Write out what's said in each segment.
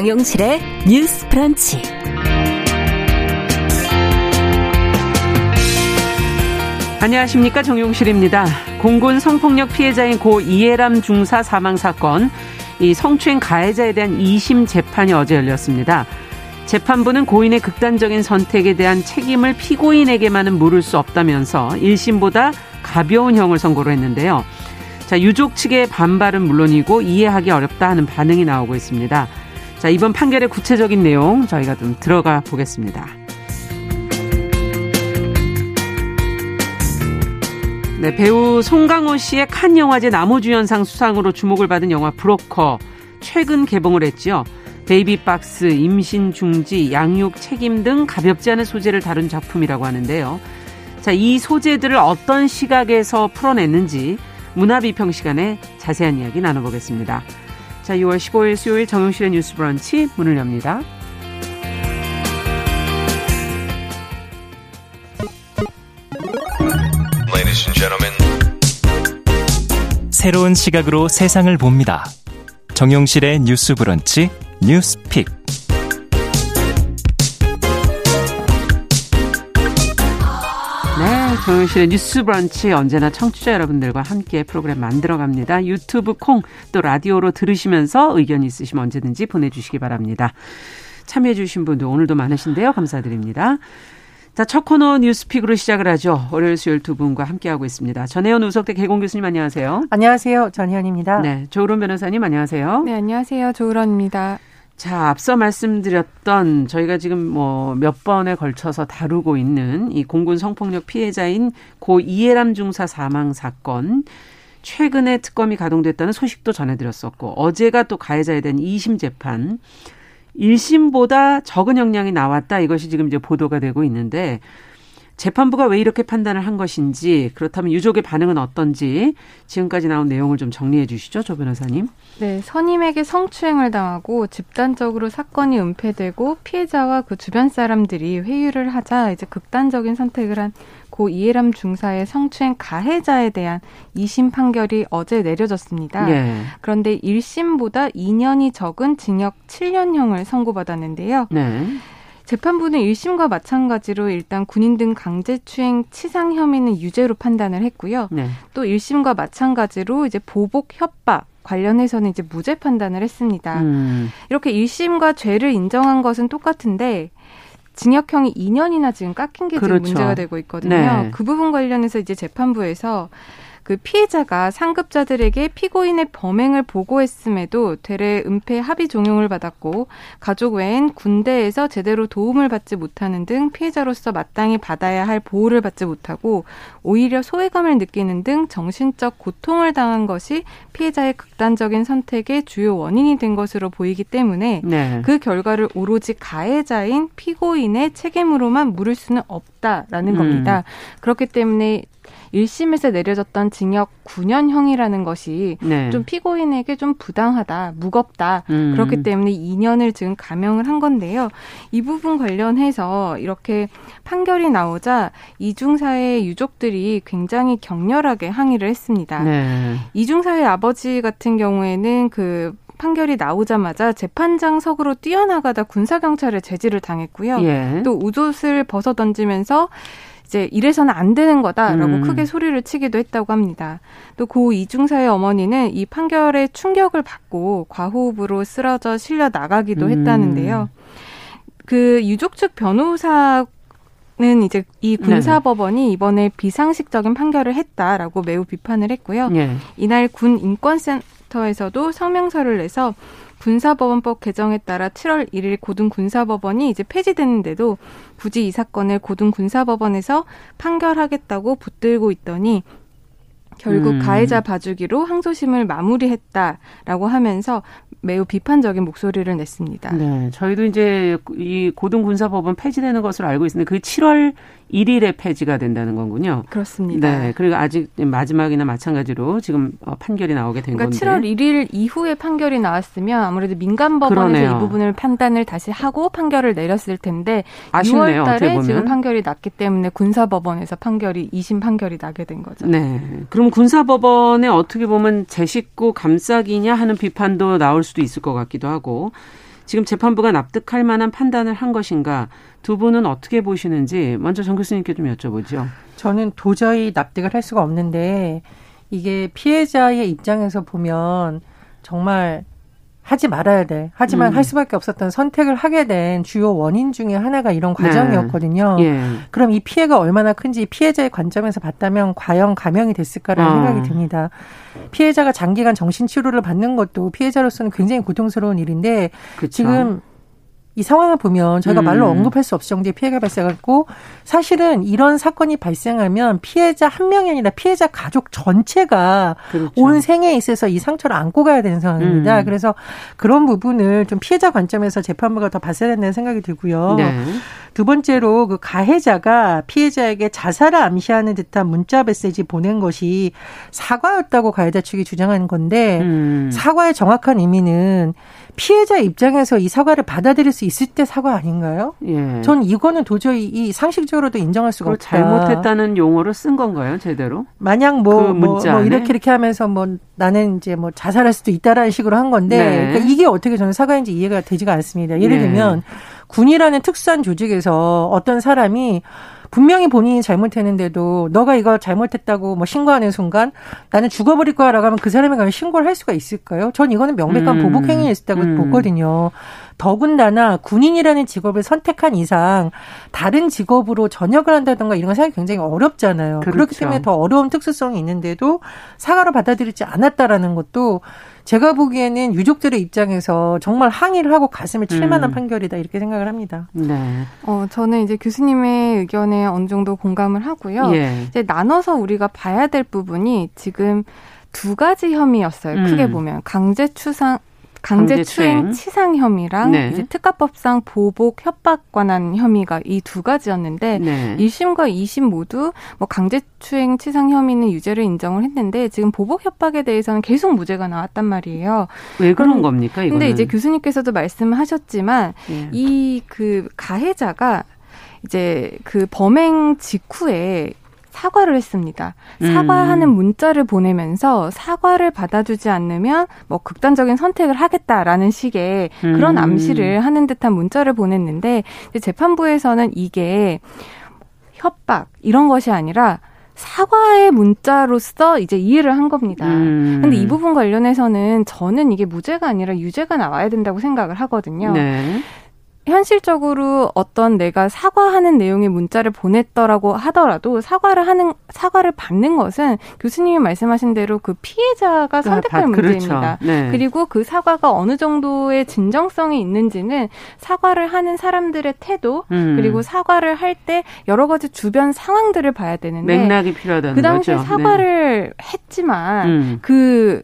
정용실의 뉴스 프런치. 안녕하십니까 정용실입니다. 공군 성폭력 피해자인 고 이해람 중사 사망 사건 이 성추행 가해자에 대한 2심 재판이 어제 열렸습니다. 재판부는 고인의 극단적인 선택에 대한 책임을 피고인에게만은 물을 수 없다면서 1심보다 가벼운 형을 선고를 했는데요. 자, 유족 측의 반발은 물론이고 이해하기 어렵다 하는 반응이 나오고 있습니다. 자, 이번 판결의 구체적인 내용 저희가 좀 들어가 보겠습니다. 네, 배우 송강호 씨의 칸 영화제 나무주연상 수상으로 주목을 받은 영화 브로커 최근 개봉을 했지요. 베이비박스, 임신 중지, 양육 책임 등 가볍지 않은 소재를 다룬 작품이라고 하는데요. 자, 이 소재들을 어떤 시각에서 풀어냈는지 문화비평 시간에 자세한 이야기 나눠보겠습니다. 자, 6월 15일 수요일 정용실의 뉴스 브런치 문을 엽니다. 새로운 시각으로 세상을 봅니다. 정용실의 뉴스 브런치 뉴스픽. 정용실의 뉴스 브런치 언제나 청취자 여러분들과 함께 프로그램 만들어갑니다. 유튜브 콩 또 라디오로 들으시면서 의견 있으시면 언제든지 보내주시기 바랍니다. 참여해주신 분들 오늘도 많으신데요. 감사드립니다. 자, 첫 코너 뉴스픽으로 시작을 하죠. 월요일 수요일 두 분과 함께하고 있습니다. 전혜연 우석대 개공 교수님 안녕하세요. 안녕하세요. 전혜연입니다. 네, 조으론 변호사님 안녕하세요. 네, 안녕하세요. 조으론입니다. 자, 앞서 말씀드렸던 저희가 지금 뭐 몇 번에 걸쳐서 다루고 있는 이 공군 성폭력 피해자인 고 이해람 중사 사망 사건. 최근에 특검이 가동됐다는 소식도 전해드렸었고 어제가 또 가해자에 대한 2심 재판. 1심보다 적은 형량이 나왔다. 이것이 지금 이제 보도가 되고 있는데 재판부가 왜 이렇게 판단을 한 것인지 그렇다면 유족의 반응은 어떤지 지금까지 나온 내용을 좀 정리해 주시죠, 조 변호사님. 네, 선임에게 성추행을 당하고 집단적으로 사건이 은폐되고 피해자와 그 주변 사람들이 회유를 하자 이제 극단적인 선택을 한 고 이해람 중사의 성추행 가해자에 대한 2심 판결이 어제 내려졌습니다. 네. 그런데 1심보다 2년이 적은 징역 7년형을 선고받았는데요. 네. 재판부는 1심과 마찬가지로 일단 군인 등 강제추행 치상 혐의는 유죄로 판단을 했고요. 네. 또 1심과 마찬가지로 이제 보복 협박 관련해서는 이제 무죄 판단을 했습니다. 음. 이렇게 1심과 죄를 인정한 것은 똑같은데 징역형이 2년이나 지금 깎인 게 그렇죠. 지금 문제가 되고 있거든요. 네. 그 부분 관련해서 이제 재판부에서 그 피해자가 상급자들에게 피고인의 범행을 보고했음에도 되레 은폐 합의 종용을 받았고 가족 외엔 군대에서 제대로 도움을 받지 못하는 등 피해자로서 마땅히 받아야 할 보호를 받지 못하고 오히려 소외감을 느끼는 등 정신적 고통을 당한 것이 피해자의 극단적인 선택의 주요 원인이 된 것으로 보이기 때문에 네. 그 결과를 오로지 가해자인 피고인의 책임으로만 물을 수는 없다라는 음. 겁니다. 그렇기 때문에 1심에서 내려졌던 징역 9년형이라는 것이 네. 좀 피고인에게 좀 부당하다, 무겁다. 음. 그렇기 때문에 2년을 지금 감형을 한 건데요. 이 부분 관련해서 이렇게 판결이 나오자 이중사의 유족들이 굉장히 격렬하게 항의를 했습니다. 네. 이중사의 아버지 같은 경우에는 그 판결이 나오자마자 재판장석으로 뛰어나가다 군사경찰에 제지를 당했고요. 예. 또 우옷을 벗어 던지면서 이제 이래서는 안 되는 거다라고 음. 크게 소리를 치기도 했다고 합니다. 또 고 이중사의 어머니는 이 판결에 충격을 받고 과호흡으로 쓰러져 실려 나가기도 음. 했다는데요. 그 유족 측 변호사 는 이제 이 군사법원이 이번에 비상식적인 판결을 했다라고 매우 비판을 했고요. 네. 이날 군 인권센터에서도 성명서를 내서 군사법원법 개정에 따라 7월 1일 고등군사법원이 이제 폐지됐는데도 굳이 이 사건을 고등군사법원에서 판결하겠다고 붙들고 있더니 결국 음. 가해자 봐주기로 항소심을 마무리했다라고 하면서 매우 비판적인 목소리를 냈습니다. 네, 저희도 이제 이 고등군사법원 폐지되는 것으로 알고 있는데 그 7월 1일에 폐지가 된다는 거군요. 그렇습니다. 네. 그리고 아직 마지막이나 마찬가지로 지금 어, 판결이 나오게 된 그러니까 건데. 7월 1일 이후에 판결이 나왔으면 아무래도 민간 법원에서 그러네요. 이 부분을 판단을 다시 하고 판결을 내렸을 텐데 아쉽네요, 6월 달에 지금 판결이 났기 때문에 군사 법원에서 판결이 2심 판결이 나게 된 거죠. 네. 그럼 군사 법원에 어떻게 보면 제 식구 감싸기냐 하는 비판도 나올 수도 있을 것 같기도 하고 지금 재판부가 납득할 만한 판단을 한 것인가 두 분은 어떻게 보시는지 먼저 정 교수님께 좀 여쭤보죠. 저는 도저히 납득을 할 수가 없는데 이게 피해자의 입장에서 보면 정말 하지 말아야 돼. 하지만 음. 할 수밖에 없었던 선택을 하게 된 주요 원인 중에 하나가 이런 네. 과정이었거든요. 네. 예. 그럼 이 피해가 얼마나 큰지 피해자의 관점에서 봤다면 과연 감형이 됐을까라는 어. 생각이 듭니다. 피해자가 장기간 정신 치료를 받는 것도 피해자로서는 굉장히 고통스러운 일인데 그쵸. 지금 이 상황을 보면 저희가 음. 말로 언급할 수 없을 정도의 피해가 발생했고 사실은 이런 사건이 발생하면 피해자 한 명이 아니라 피해자 가족 전체가 그렇죠. 온 생에 있어서 이 상처를 안고 가야 되는 상황입니다. 음. 그래서 그런 부분을 좀 피해자 관점에서 재판부가 더 봤어야 된다는 생각이 들고요. 네. 두 번째로 그 가해자가 피해자에게 자살을 암시하는 듯한 문자 메시지 보낸 것이 사과였다고 가해자 측이 주장하는 건데 음. 사과의 정확한 의미는 피해자 입장에서 이 사과를 받아들일 수 있을 때 사과 아닌가요? 예. 전 이거는 도저히 이 상식적으로도 인정할 수가 없다. 잘못했다는 용어를 쓴 건가요, 제대로? 만약 뭐, 그 뭐, 뭐, 이렇게 이렇게 하면서 뭐 나는 이제 뭐 자살할 수도 있다라는 식으로 한 건데 네. 그러니까 이게 어떻게 저는 사과인지 이해가 되지가 않습니다. 예를 네. 들면 군이라는 특수한 조직에서 어떤 사람이 분명히 본인이 잘못했는데도 너가 이거 잘못했다고 뭐 신고하는 순간 나는 죽어버릴 거야라고 하면 그 사람이 가면 신고를 할 수가 있을까요? 전 이거는 명백한 음. 보복 행위였다고 음. 보거든요. 더군다나 군인이라는 직업을 선택한 이상 다른 직업으로 전역을 한다던가 이런 거 생각이 굉장히 어렵잖아요. 그렇죠. 그렇기 때문에 더 어려운 특수성이 있는데도 사과로 받아들이지 않았다라는 것도 제가 보기에는 유족들의 입장에서 정말 항의를 하고 가슴을 칠 만한 음. 판결이다 이렇게 생각을 합니다. 네. 어, 저는 이제 교수님의 의견에 어느 정도 공감을 하고요. 예. 이제 나눠서 우리가 봐야 될 부분이 지금 두 가지 혐의였어요. 음. 크게 보면 강제 추상 강제추행 치상 혐의랑 네. 이제 특가법상 보복 협박 관한 혐의가 이 두 가지였는데 네. 1심과 2심 모두 뭐 강제추행 치상 혐의는 유죄를 인정을 했는데 지금 보복 협박에 대해서는 계속 무죄가 나왔단 말이에요. 왜 그런 음, 겁니까? 이거는? 근데 이제 교수님께서도 말씀하셨지만 네. 이그 가해자가 이제 그 범행 직후에 사과를 했습니다. 사과하는 음. 문자를 보내면서 사과를 받아주지 않으면 뭐 극단적인 선택을 하겠다라는 식의 그런 음. 암시를 하는 듯한 문자를 보냈는데 재판부에서는 이게 협박 이런 것이 아니라 사과의 문자로서 이제 이해를 한 겁니다. 음. 근데 이 부분 관련해서는 저는 이게 무죄가 아니라 유죄가 나와야 된다고 생각을 하거든요. 네. 현실적으로 어떤 내가 사과하는 내용의 문자를 보냈더라고 하더라도 사과를 하는 사과를 받는 것은 교수님이 말씀하신 대로 그 피해자가 아, 선택할 아, 문제입니다. 그렇죠. 네. 그리고 그 사과가 어느 정도의 진정성이 있는지는 사과를 하는 사람들의 태도 음. 그리고 사과를 할 때 여러 가지 주변 상황들을 봐야 되는데 맥락이 필요하다는 그 당시에 거죠. 사과를 네. 했지만 음. 그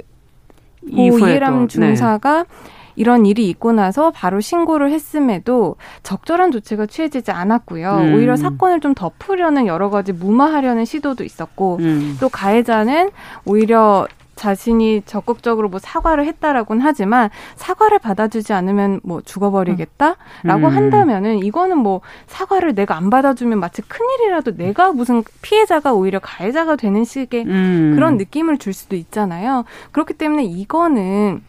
이해람 중사가 네. 이런 일이 있고 나서 바로 신고를 했음에도 적절한 조치가 취해지지 않았고요. 음. 오히려 사건을 좀 덮으려는 여러 가지 무마하려는 시도도 있었고 음. 또 가해자는 오히려 자신이 적극적으로 뭐 사과를 했다라고는 하지만 사과를 받아주지 않으면 뭐 죽어버리겠다라고 음. 한다면은 이거는 뭐 사과를 내가 안 받아주면 마치 큰일이라도 내가 무슨 피해자가 오히려 가해자가 되는 식의 음. 그런 느낌을 줄 수도 있잖아요. 그렇기 때문에 이거는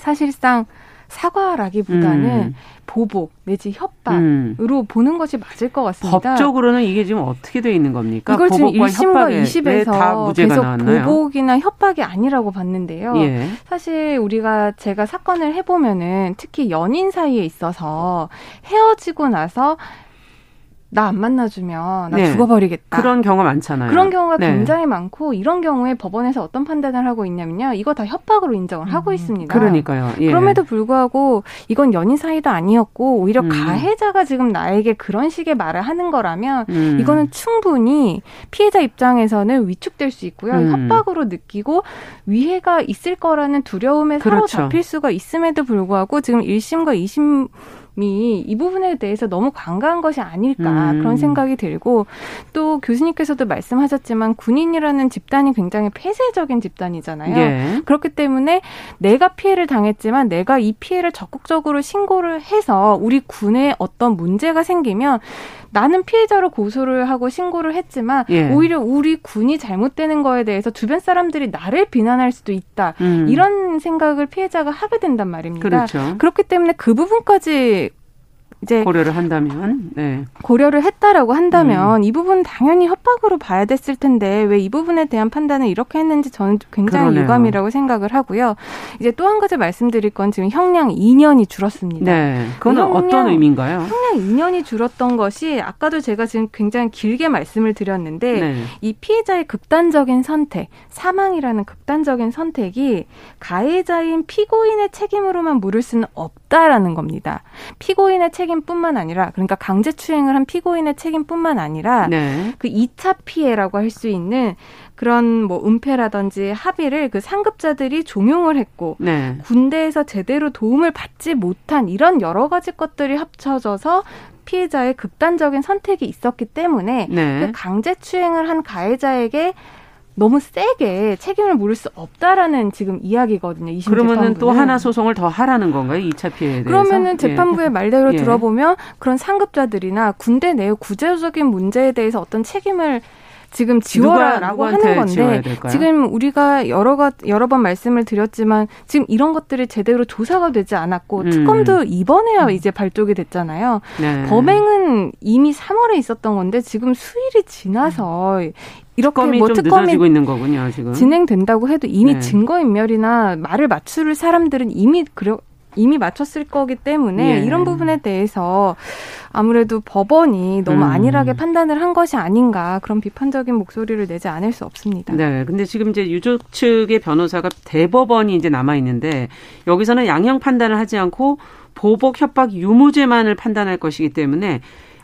사실상 사과라기보다는 음. 보복 내지 협박으로 음. 보는 것이 맞을 것 같습니다. 법적으로는 이게 지금 어떻게 돼 있는 겁니까? 이걸 지금 1심과 2심에서 계속 나왔나요? 보복이나 협박이 아니라고 봤는데요. 예. 사실 우리가 제가 사건을 해보면은 특히 연인 사이에 있어서 헤어지고 나서 나 안 만나주면 나 네. 죽어버리겠다. 그런 경우 많잖아요. 그런 경우가 네. 굉장히 많고 이런 경우에 법원에서 어떤 판단을 하고 있냐면요. 이거 다 협박으로 인정을 음. 하고 있습니다. 그러니까요. 예. 그럼에도 불구하고 이건 연인 사이도 아니었고 오히려 음. 가해자가 지금 나에게 그런 식의 말을 하는 거라면 음. 이거는 충분히 피해자 입장에서는 위축될 수 있고요. 음. 협박으로 느끼고 위해가 있을 거라는 두려움에 그렇죠. 사로잡힐 수가 있음에도 불구하고 지금 1심과 2심 이 부분에 대해서 너무 관가한 것이 아닐까 음. 그런 생각이 들고 또 교수님께서도 말씀하셨지만 군인이라는 집단이 굉장히 폐쇄적인 집단이잖아요. 예. 그렇기 때문에 내가 피해를 당했지만 내가 이 피해를 적극적으로 신고를 해서 우리 군에 어떤 문제가 생기면 나는 피해자로 고소를 하고 신고를 했지만 예. 오히려 우리 군이 잘못되는 거에 대해서 주변 사람들이 나를 비난할 수도 있다. 음. 이런 생각을 피해자가 하게 된단 말입니다. 그렇죠. 그렇기 때문에 그 부분까지 이제 고려를 한다면, 네. 고려를 했다라고 음. 한다면 이 부분 당연히 협박으로 봐야 됐을 텐데 왜 이 부분에 대한 판단을 이렇게 했는지 저는 굉장히 그러네요. 유감이라고 생각을 하고요. 이제 또 한 가지 말씀드릴 건 지금 형량 2년이 줄었습니다. 네. 그건 그냥 어떤 의미인가요? 형량 2년이 줄었던 것이 아까도 제가 지금 굉장히 길게 말씀을 드렸는데 네. 이 피해자의 극단적인 선택, 사망이라는 극단적인 선택이 가해자인 피고인의 책임으로만 물을 수는 없 다라는 겁니다. 피고인의 책임뿐만 아니라 그러니까 강제 추행을 한 피고인의 책임뿐만 아니라 네. 그 2차 피해라고 할 수 있는 그런 뭐 은폐라든지 합의를 그 상급자들이 종용을 했고 네. 군대에서 제대로 도움을 받지 못한 이런 여러 가지 것들이 합쳐져서 피해자의 극단적인 선택이 있었기 때문에 네. 그 강제 추행을 한 가해자에게 너무 세게 책임을 물을 수 없다라는 지금 이야기거든요. 그러면은 또 재판부는. 하나 소송을 더 하라는 건가요? 2차 피해에 대해서? 그러면은 재판부의 말대로 예. 들어보면 그런 상급자들이나 군대 내 구제적인 문제에 대해서 어떤 책임을 지금 지워라라고 하는 건데? 지금 우리가 여러 가 여러 번 말씀을 드렸지만 지금 이런 것들이 제대로 조사가 되지 않았고 음. 특검도 이번에야 이제 발족이 됐잖아요. 네. 범행은 이미 3월에 있었던 건데 지금 수일이 지나서 이렇게 특검이 뭐좀 특검이 있는 거군요, 지금. 진행된다고 해도 이미 네. 증거 인멸이나 말을 맞출 사람들은 이미 그려 이미 맞췄을 거기 때문에 예. 이런 부분에 대해서 아무래도 법원이 너무 음. 안일하게 판단을 한 것이 아닌가 그런 비판적인 목소리를 내지 않을 수 없습니다. 네. 근데 지금 이제 유족 측의 변호사가 대법원이 이제 남아 있는데 여기서는 양형 판단을 하지 않고 보복 협박 유무죄만을 판단할 것이기 때문에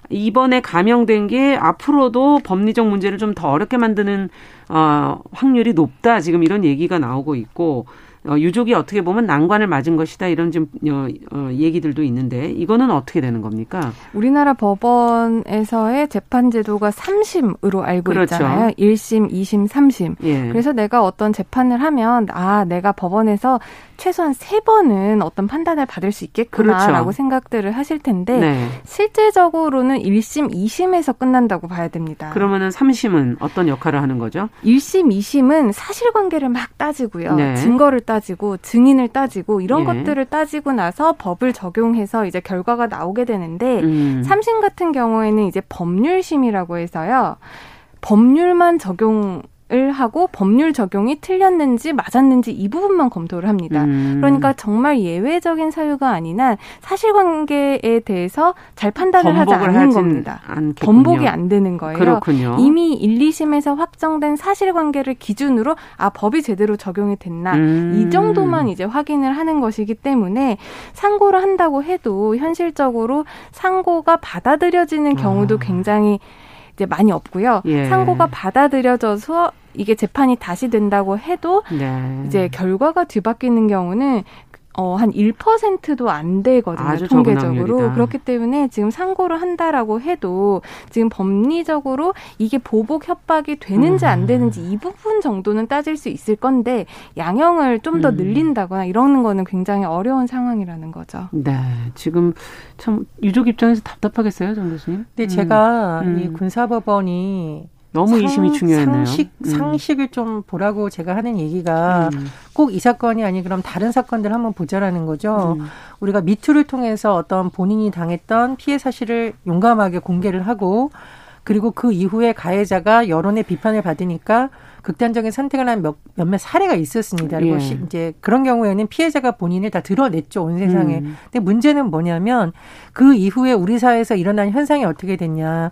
이번에 감형된 게 앞으로도 법리적 문제를 좀 더 어렵게 만드는 어 확률이 높다. 지금 이런 얘기가 나오고 있고 어, 유족이 어떻게 보면 난관을 맞은 것이다 이런 좀 어, 어, 얘기들도 있는데 이거는 어떻게 되는 겁니까? 우리나라 법원에서의 재판 제도가 3심으로 알고 그렇죠. 있잖아요. 1심, 2심, 3심. 예. 그래서 내가 어떤 재판을 하면 아 내가 법원에서 최소한 세 번은 어떤 판단을 받을 수 있겠구나라고 그렇죠. 생각들을 하실 텐데 네. 실제적으로는 1심, 2심에서 끝난다고 봐야 됩니다. 그러면은 삼심은 어떤 역할을 하는 거죠? 1심, 2심은 사실관계를 막 따지고요. 네. 증거를 따지고 증인을 따지고 이런 예. 것들을 따지고 나서 법을 적용해서 이제 결과가 나오게 되는데 음. 삼심 같은 경우에는 이제 법률심이라고 해서요. 법률만 적용 을 하고 법률 적용이 틀렸는지 맞았는지 이 부분만 검토를 합니다. 음. 그러니까 정말 예외적인 사유가 아닌 한 사실관계에 대해서 잘 판단을 하지 않는 겁니다. 않겠군요. 번복이 안 되는 거예요. 그렇군요. 이미 1, 2심에서 확정된 사실관계를 기준으로 아 법이 제대로 적용이 됐나 음. 이 정도만 이제 확인을 하는 것이기 때문에 상고를 한다고 해도 현실적으로 상고가 받아들여지는 경우도 아. 굉장히 이제 많이 없고요. 예. 상고가 받아들여져서 이게 재판이 다시 된다고 해도 네. 이제 결과가 뒤바뀌는 경우는 어, 한 1%도 안 되거든요, 통계적으로. 그렇기 때문에 지금 상고를 한다라고 해도 지금 법리적으로 이게 보복 협박이 되는지 음. 안 되는지 이 부분 정도는 따질 수 있을 건데 양형을 좀더 음. 늘린다거나 이러는 거는 굉장히 어려운 상황이라는 거죠. 네, 지금 참 유족 입장에서 답답하겠어요, 정 교수님. 근데 음. 제가 음. 이 군사법원이 너무 이심이 중요했네요. 상식 음. 상식을 좀 보라고 제가 하는 얘기가 음. 꼭이 사건이 아니 그럼 다른 사건들 한번 보자라는 거죠. 음. 우리가 미투를 통해서 어떤 본인이 당했던 피해 사실을 용감하게 공개를 하고 그리고 그 이후에 가해자가 여론의 비판을 받으니까 극단적인 선택을 한 몇, 몇몇 사례가 있었습니다. 그리고 예. 시- 이제 그런 경우에는 피해자가 본인을 다 드러냈죠, 온 세상에. 음. 근데 문제는 뭐냐면 그 이후에 우리 사회에서 일어난 현상이 어떻게 됐냐.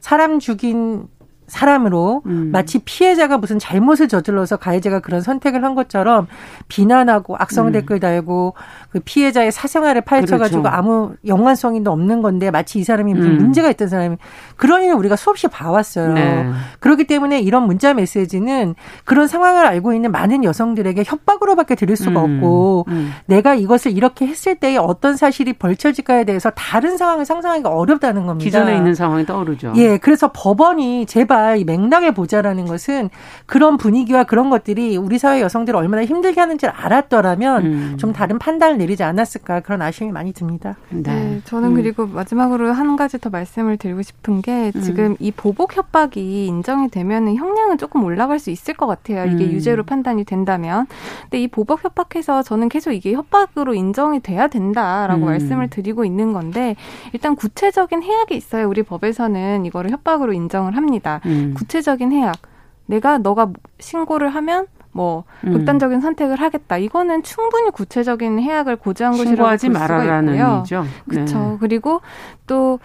사람 죽인 사람으로 음. 마치 피해자가 무슨 잘못을 저질러서 가해자가 그런 선택을 한 것처럼 비난하고 악성 음. 댓글 달고 그 피해자의 사생활을 파헤쳐가지고 그렇죠. 아무 연관성이 없는 건데 마치 이 사람이 무슨 음. 문제가 있던 사람이 그런 일을 우리가 수없이 봐왔어요. 네. 그렇기 때문에 이런 문자 메시지는 그런 상황을 알고 있는 많은 여성들에게 협박으로밖에 들을 수가 음. 없고 음. 내가 이것을 이렇게 했을 때에 어떤 사실이 벌쳐질까에 대해서 다른 상황을 상상하기가 어렵다는 겁니다. 기존에 있는 상황이 떠오르죠. 예, 그래서 법원이 제발 이 맥락을 보자라는 것은 그런 분위기와 그런 것들이 우리 사회 여성들을 얼마나 힘들게 하는지를 알았더라면 음. 좀 다른 판단을 내리지 않았을까 그런 아쉬움이 많이 듭니다. 네, 네 저는 음. 그리고 마지막으로 한 가지 더 말씀을 드리고 싶은 게 음. 지금 이 보복 협박이 인정이 되면은 형량은 조금 올라갈 수 있을 것 같아요. 이게 음. 유죄로 판단이 된다면. 근데 이 보복 협박해서 저는 계속 이게 협박으로 인정이 돼야 된다라고 음. 말씀을 드리고 있는 건데 일단 구체적인 해악이 있어요. 우리 법에서는 이거를 협박으로 인정을 합니다. 음. 구체적인 해악. 내가 너가 신고를 하면 뭐 음. 극단적인 선택을 하겠다. 이거는 충분히 구체적인 해악을 고지한 것이라고 볼 수가 있고요. 그렇죠. 네. 그리고 또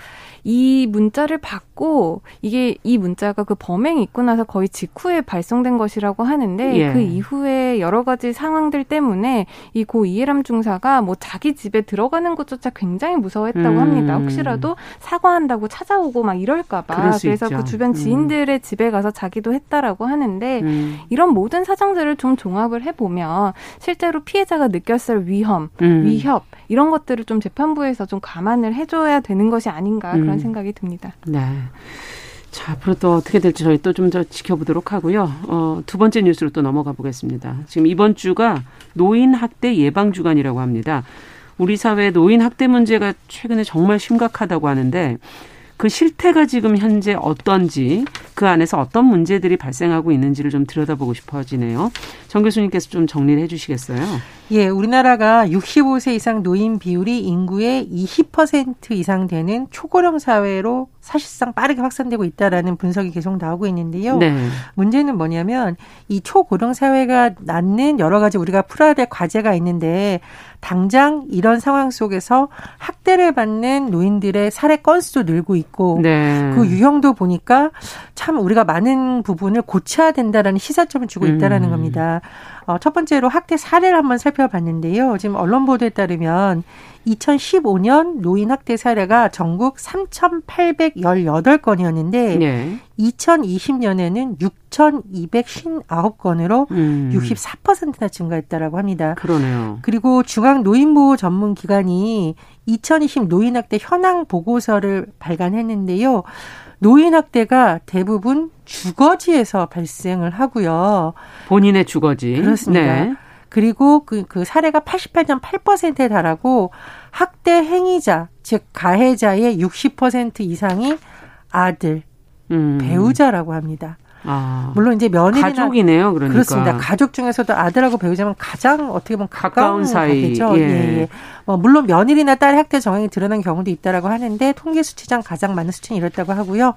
이 문자를 받고 이게 이 문자가 그 범행이 있고 나서 거의 직후에 발송된 것이라고 하는데 예. 그 이후에 여러 가지 상황들 때문에 이 고 이해람 중사가 뭐 자기 집에 들어가는 것조차 굉장히 무서워했다고 음. 합니다. 혹시라도 사과한다고 찾아오고 막 이럴까봐 그래서 있죠. 그 주변 음. 지인들의 음. 집에 가서 자기도 했다라고 하는데 음. 이런 모든 사정들을 좀 종합을 해보면 실제로 피해자가 느꼈을 위험, 음. 위협 이런 것들을 좀 재판부에서 좀 감안을 해줘야 되는 것이 아닌가 그런 그런 음. 생각이 듭니다. 네. 자, 앞으로 또 어떻게 될지 저희 또 좀 더 지켜보도록 하고요. 어, 두 번째 뉴스로 또 넘어가 보겠습니다. 지금 이번 주가 노인 학대 예방 주간이라고 합니다. 우리 사회 노인 학대 문제가 최근에 정말 심각하다고 하는데 그 실태가 지금 현재 어떤지 그 안에서 어떤 문제들이 발생하고 있는지를 좀 들여다보고 싶어지네요. 정 교수님께서 좀 정리를 해 주시겠어요? 예, 우리나라가 65세 이상 노인 비율이 인구의 20% 이상 되는 초고령 사회로 사실상 빠르게 확산되고 있다라는 분석이 계속 나오고 있는데요. 네. 문제는 뭐냐면 이 초고령 사회가 낳는 여러 가지 우리가 풀어야 될 과제가 있는데 당장 이런 상황 속에서 학대를 받는 노인들의 사례 건수도 늘고 있고 네. 그 유형도 보니까 참 우리가 많은 부분을 고쳐야 된다라는 시사점을 주고 있다라는 음. 겁니다. 어, 첫 번째로 학대 사례를 한번 살펴봤는데요. 지금 언론 보도에 따르면 2015년 노인 학대 사례가 전국 3,818건이었는데 네. 2020년에는 6,259건으로 음. 64%나 증가했다라고 합니다. 그러네요. 그리고 중앙 노인보호 전문 기관이 2020 노인 학대 현황 보고서를 발간했는데요. 노인 학대가 대부분 주거지에서 발생을 하고요. 본인의 주거지. 그렇습니다. 네. 그리고 그, 그 사례가 88.8%에 달하고 학대 행위자, 즉 가해자의 60% 이상이 아들, 음. 배우자라고 합니다. 아, 물론 이제 며느리나 가족이네요. 그러니까 그렇습니다. 가족 중에서도 아들하고 배우자면 가장 어떻게 보면 가까운, 가까운 사이죠. 예. 예, 예. 뭐 물론 며느리나 딸 학대 정황이 드러난 경우도 있다라고 하는데 통계 수치상 가장 많은 수치는 이렇다고 하고요.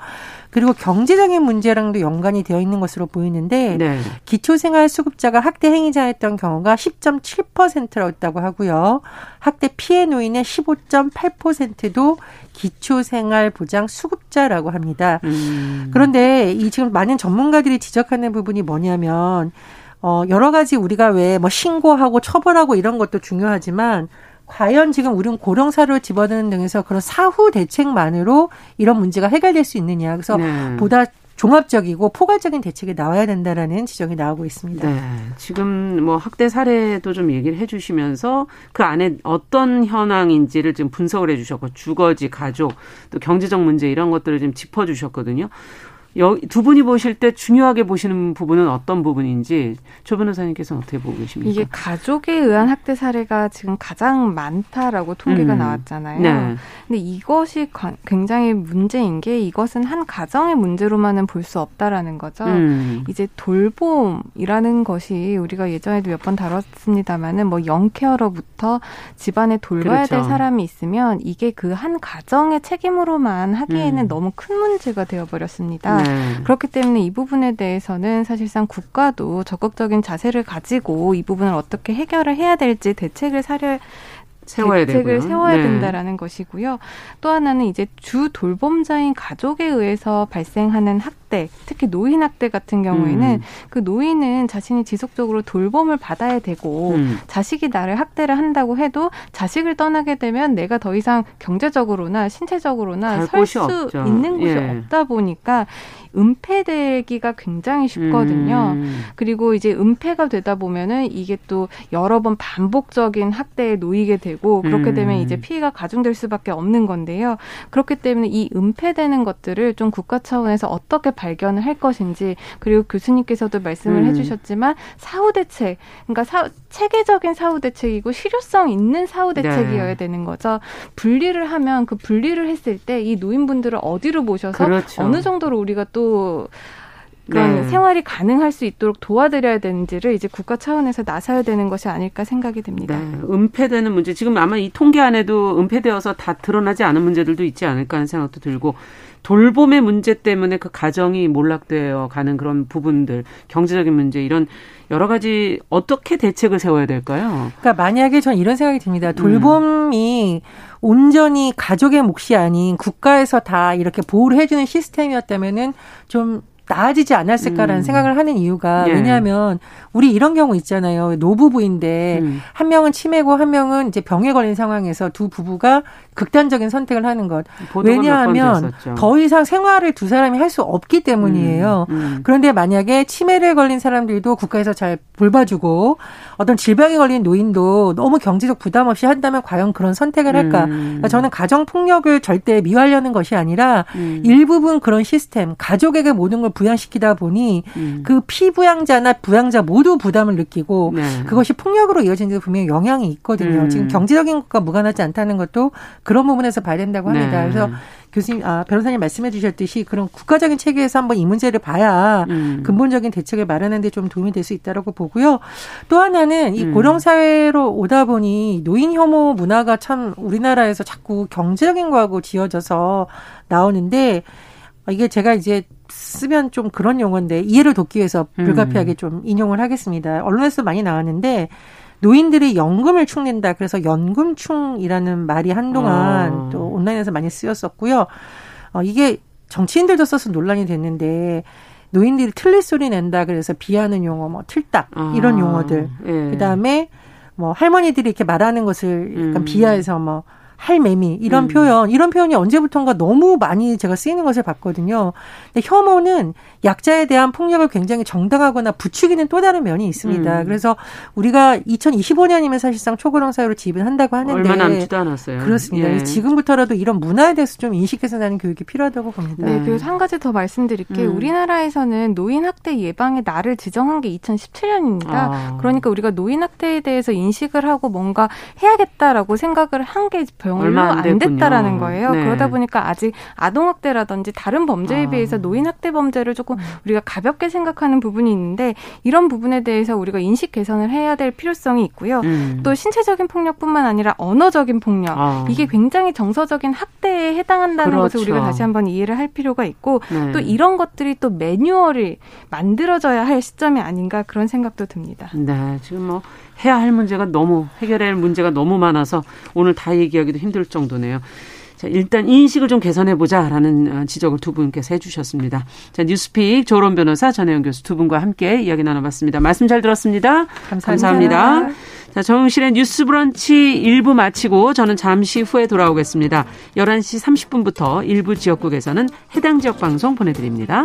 그리고 경제적인 문제랑도 연관이 되어 있는 것으로 보이는데 네. 기초생활 수급자가 학대 행위자였던 경우가 10.7%였다고 하고요. 학대 피해 노인의 15.8%도 기초생활보장 수급자라고 합니다. 음. 그런데 이 지금 많은 전문가들이 지적하는 부분이 뭐냐면 어 여러 가지 우리가 왜 뭐 신고하고 처벌하고 이런 것도 중요하지만 과연 지금 우리는 고령사료를 집어드는 등에서 그런 사후 대책만으로 이런 문제가 해결될 수 있느냐. 그래서 네. 보다 종합적이고 포괄적인 대책이 나와야 된다라는 지적이 나오고 있습니다. 네. 지금 뭐 학대 사례도 좀 얘기를 해 주시면서 그 안에 어떤 현황인지를 지금 분석을 해 주셨고 주거지, 가족, 또 경제적 문제 이런 것들을 좀 짚어 주셨거든요. 두 분이 보실 때 중요하게 보시는 부분은 어떤 부분인지 조 변호사님께서는 어떻게 보고 계십니까? 이게 가족에 의한 학대 사례가 지금 가장 많다라고 통계가 음. 나왔잖아요. 네. 근데 이것이 굉장히 문제인 게 이것은 한 가정의 문제로만은 볼 수 없다라는 거죠. 음. 이제 돌봄이라는 것이 우리가 예전에도 몇 번 다뤘습니다마는 뭐 영케어로부터 집안에 돌봐야 그렇죠. 될 사람이 있으면 이게 그 한 가정의 책임으로만 하기에는 음. 너무 큰 문제가 되어버렸습니다. 네. 그렇기 때문에 이 부분에 대해서는 사실상 국가도 적극적인 자세를 가지고 이 부분을 어떻게 해결을 해야 될지 대책을 사려 세워야 대책을 되고요. 세워야 네. 된다라는 것이고요. 또 하나는 이제 주 돌봄자인 가족에 의해서 발생하는 학대, 특히 노인 학대 같은 경우에는 음. 그 노인은 자신이 지속적으로 돌봄을 받아야 되고 음. 자식이 나를 학대를 한다고 해도 자식을 떠나게 되면 내가 더 이상 경제적으로나 신체적으로나 설 수 있는 곳이 예. 없다 보니까 은폐되기가 굉장히 쉽거든요. 음. 그리고 이제 은폐가 되다 보면은 이게 또 여러 번 반복적인 학대에 놓이게 되고 그렇게 되면 음. 이제 피해가 가중될 수밖에 없는 건데요. 그렇기 때문에 이 은폐되는 것들을 좀 국가 차원에서 어떻게 발견을 할 것인지 그리고 교수님께서도 말씀을 음. 해주셨지만 사후 대책, 그러니까 사, 체계적인 사후 대책이고 실효성 있는 사후 대책이어야 네. 되는 거죠. 분리를 하면 그 분리를 했을 때 이 노인분들을 어디로 모셔서 그렇죠. 어느 정도로 우리가 또 그런 네. 생활이 가능할 수 있도록 도와드려야 되는지를 이제 국가 차원에서 나서야 되는 것이 아닐까 생각이 됩니다. 네. 은폐되는 문제 지금 아마 이 통계 안에도 은폐되어서 다 드러나지 않은 문제들도 있지 않을까 하는 생각도 들고 돌봄의 문제 때문에 그 가정이 몰락되어 가는 그런 부분들 경제적인 문제 이런 여러 가지 어떻게 대책을 세워야 될까요? 그러니까 만약에 전 이런 생각이 듭니다. 돌봄이 음. 온전히 가족의 몫이 아닌 국가에서 다 이렇게 보호를 해주는 시스템이었다면은 좀 나아지지 않았을까라는 음. 생각을 하는 이유가 예. 왜냐하면 우리 이런 경우 있잖아요. 노부부인데 음. 한 명은 치매고 한 명은 이제 병에 걸린 상황에서 두 부부가 극단적인 선택을 하는 것. 왜냐하면 더 이상 생활을 두 사람이 할 수 없기 때문이에요. 음. 음. 그런데 만약에 치매를 걸린 사람들도 국가에서 잘 돌봐주고 어떤 질병에 걸린 노인도 너무 경제적 부담 없이 한다면 과연 그런 선택을 할까? 음. 그러니까 저는 가정 폭력을 절대 미화하려는 것이 아니라 음. 일부분 그런 시스템 가족에게 모든 걸 부양시키다 보니 음. 그 피부양자나 부양자 모두 부담을 느끼고 네. 그것이 폭력으로 이어지는 데 분명히 영향이 있거든요. 음. 지금 경제적인 것과 무관하지 않다는 것도 그런 부분에서 봐야 된다고 합니다. 네. 그래서 교수님, 아, 변호사님 말씀해 주셨듯이 그런 국가적인 체계에서 한번 이 문제를 봐야 음. 근본적인 대책을 마련하는 데 좀 도움이 될 수 있다라고 보고요. 또 하나는 이 음. 고령사회로 오다 보니 노인 혐오 문화가 참 우리나라에서 자꾸 경제적인 거하고 지어져서 나오는데 이게 제가 이제 쓰면 좀 그런 용어인데 이해를 돕기 위해서 불가피하게 음. 좀 인용을 하겠습니다. 언론에서 많이 나왔는데 노인들이 연금을 축낸다. 그래서 연금충이라는 말이 한동안 어. 또 온라인에서 많이 쓰였었고요. 어, 이게 정치인들도 써서 논란이 됐는데 노인들이 틀릴 소리 낸다. 그래서 비하는 용어, 뭐 틀딱 이런 아. 용어들. 예. 그다음에 뭐 할머니들이 이렇게 말하는 것을 약간 음. 비하해서 뭐 할매미 이런 음. 표현 이런 표현이 언제부턴가 너무 많이 제가 쓰이는 것을 봤거든요. 근데 혐오는 약자에 대한 폭력을 굉장히 정당하거나 부추기는 또 다른 면이 있습니다. 음. 그래서 우리가 2025년이면 사실상 초고령 사회로 지분한다고 하는데 얼마 남지도 않았어요. 그렇습니다. 예. 지금부터라도 이런 문화에 대해서 좀 인식해서 나는 교육이 필요하다고 봅니다. 네, 그리고 한 가지 더 말씀드릴게요. 음. 우리나라에서는 노인 학대 예방의 날을 지정한 게 2017년입니다. 아. 그러니까 우리가 노인 학대에 대해서 인식을 하고 뭔가 해야겠다라고 생각을 한게 별로 안, 안 됐다라는 거예요. 네. 그러다 보니까 아직 아동학대라든지 다른 범죄에 아. 비해서 노인학대 범죄를 조금 음. 우리가 가볍게 생각하는 부분이 있는데 이런 부분에 대해서 우리가 인식 개선을 해야 될 필요성이 있고요. 음. 또 신체적인 폭력뿐만 아니라 언어적인 폭력 아. 이게 굉장히 정서적인 학대에 해당한다는 그렇죠. 것을 우리가 다시 한번 이해를 할 필요가 있고 네. 또 이런 것들이 또 매뉴얼이 만들어져야 할 시점이 아닌가 그런 생각도 듭니다. 네, 지금 뭐 해야 할 문제가 너무 해결해야 할 문제가 너무 많아서 오늘 다 얘기하기도 힘들 정도네요. 자, 일단 인식을 좀 개선해 보자라는 어, 지적을 두 분께서 해주셨습니다. 자, 뉴스픽 조론 변호사 전혜영 교수 두 분과 함께 이야기 나눠봤습니다. 말씀 잘 들었습니다. 감사합니다. 감사합니다. 자, 정실의 뉴스 브런치 1부 마치고 저는 잠시 후에 돌아오겠습니다. 11시 30분부터 일부 지역국에서는 해당 지역 방송 보내드립니다.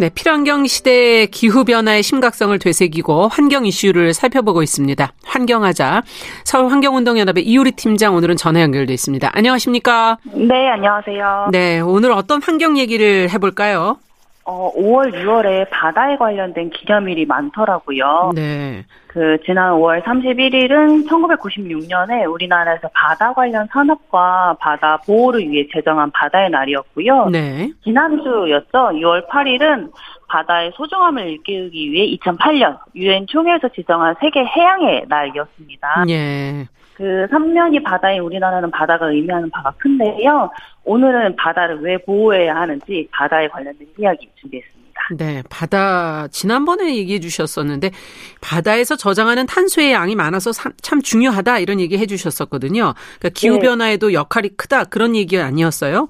네, 필환경 시대의 기후 변화의 심각성을 되새기고 환경 이슈를 살펴보고 있습니다. 환경하자 서울 환경운동연합의 이효리 팀장 오늘은 전화 연결돼 있습니다. 안녕하십니까? 네, 안녕하세요. 네, 오늘 어떤 환경 얘기를 해볼까요? 어, 5월, 6월에 바다에 관련된 기념일이 많더라고요. 네. 그 지난 5월 31일은 1996년에 우리나라에서 바다 관련 산업과 바다 보호를 위해 제정한 바다의 날이었고요. 네. 지난주였죠. 6월 8일은 바다의 소중함을 일깨우기 위해 2008년 유엔 총회에서 지정한 세계 해양의 날이었습니다. 예. 그 3년이 바다인 우리나라는 바다가 의미하는 바가 큰데요. 오늘은 바다를 왜 보호해야 하는지 바다에 관련된 이야기 준비했습니다. 네, 바다 지난번에 얘기해 주셨었는데 바다에서 저장하는 탄소의 양이 많아서 참 중요하다 이런 얘기 해 주셨었거든요. 그러니까 기후 네. 변화에도 역할이 크다 그런 얘기 아니었어요?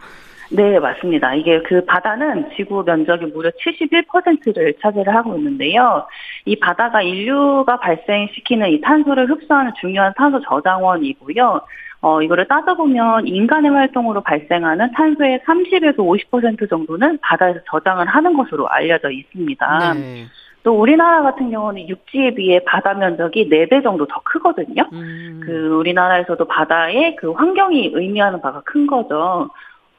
네, 맞습니다. 이게 그 바다는 지구 면적의 무려 71%를 차지를 하고 있는데요. 이 바다가 인류가 발생시키는 이 탄소를 흡수하는 중요한 탄소 저장원이고요. 어, 이거를 따져보면 인간의 활동으로 발생하는 탄소의 30에서 50% 정도는 바다에서 저장을 하는 것으로 알려져 있습니다. 네. 또 우리나라 같은 경우는 육지에 비해 바다 면적이 4배 정도 더 크거든요. 음. 그 우리나라에서도 바다의 그 환경이 의미하는 바가 큰 거죠.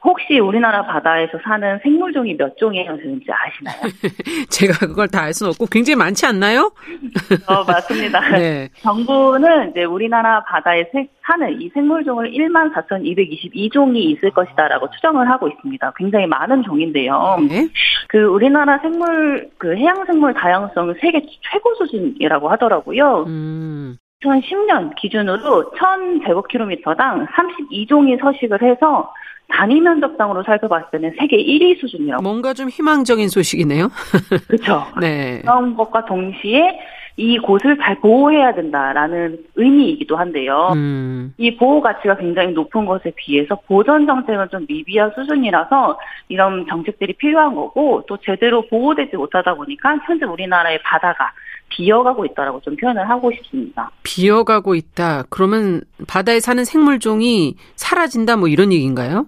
혹시 우리나라 바다에서 사는 생물종이 몇 종이나 되는지 아시나요? 제가 그걸 다 알 수는 없고 굉장히 많지 않나요? 어, 맞습니다. 네. 정부는 이제 우리나라 바다에 사는 이 생물종을 1만 4,222종이 있을 것이다라고 추정을 하고 있습니다. 굉장히 많은 종인데요. 네. 그 우리나라 생물 그 해양 생물 다양성은 세계 최고 수준이라고 하더라고요. 음. 2010년 기준으로 1,000제곱킬로미터당 32종이 서식을 해서 단위 면적당으로 살펴봤을 때는 세계 1위 수준이라고. 뭔가 좀 희망적인 소식이네요. 그렇죠. 네. 그런 것과 동시에 이 곳을 잘 보호해야 된다라는 의미이기도 한데요. 음. 이 보호 가치가 굉장히 높은 것에 비해서 보전 정책은 좀 미비한 수준이라서 이런 정책들이 필요한 거고 또 제대로 보호되지 못하다 보니까 현재 우리나라의 바다가 비어가고 있다라고 좀 표현을 하고 싶습니다. 비어가고 있다. 그러면 바다에 사는 생물종이 사라진다 뭐 이런 얘기인가요?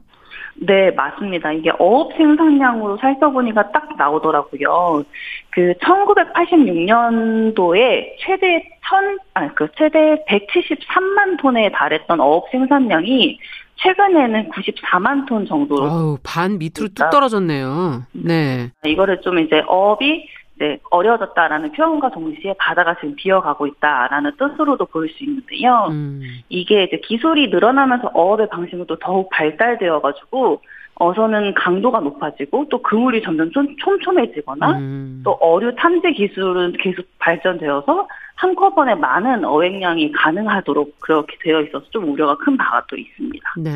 네, 맞습니다. 이게 어업 생산량으로 살펴보니까 딱 나오더라고요. 그 1986년도에 최대 천, 아니, 그 최대 173만 톤에 달했던 어업 생산량이 최근에는 94만 톤 정도로. 아우, 반 밑으로 뚝 떨어졌네요. 네. 이거를 좀 이제 어업이 이제 어려워졌다라는 표현과 동시에 바다가 지금 비어가고 있다라는 뜻으로도 보일 수 있는데요. 음. 이게 이제 기술이 늘어나면서 어업의 방식도 더욱 발달되어가지고 어서는 강도가 높아지고 또 그물이 점점 촘, 촘촘해지거나 음. 또 어류 탐지 기술은 계속 발전되어서 한꺼번에 많은 어획량이 가능하도록 그렇게 되어 있어서 좀 우려가 큰 바가 또 있습니다. 네.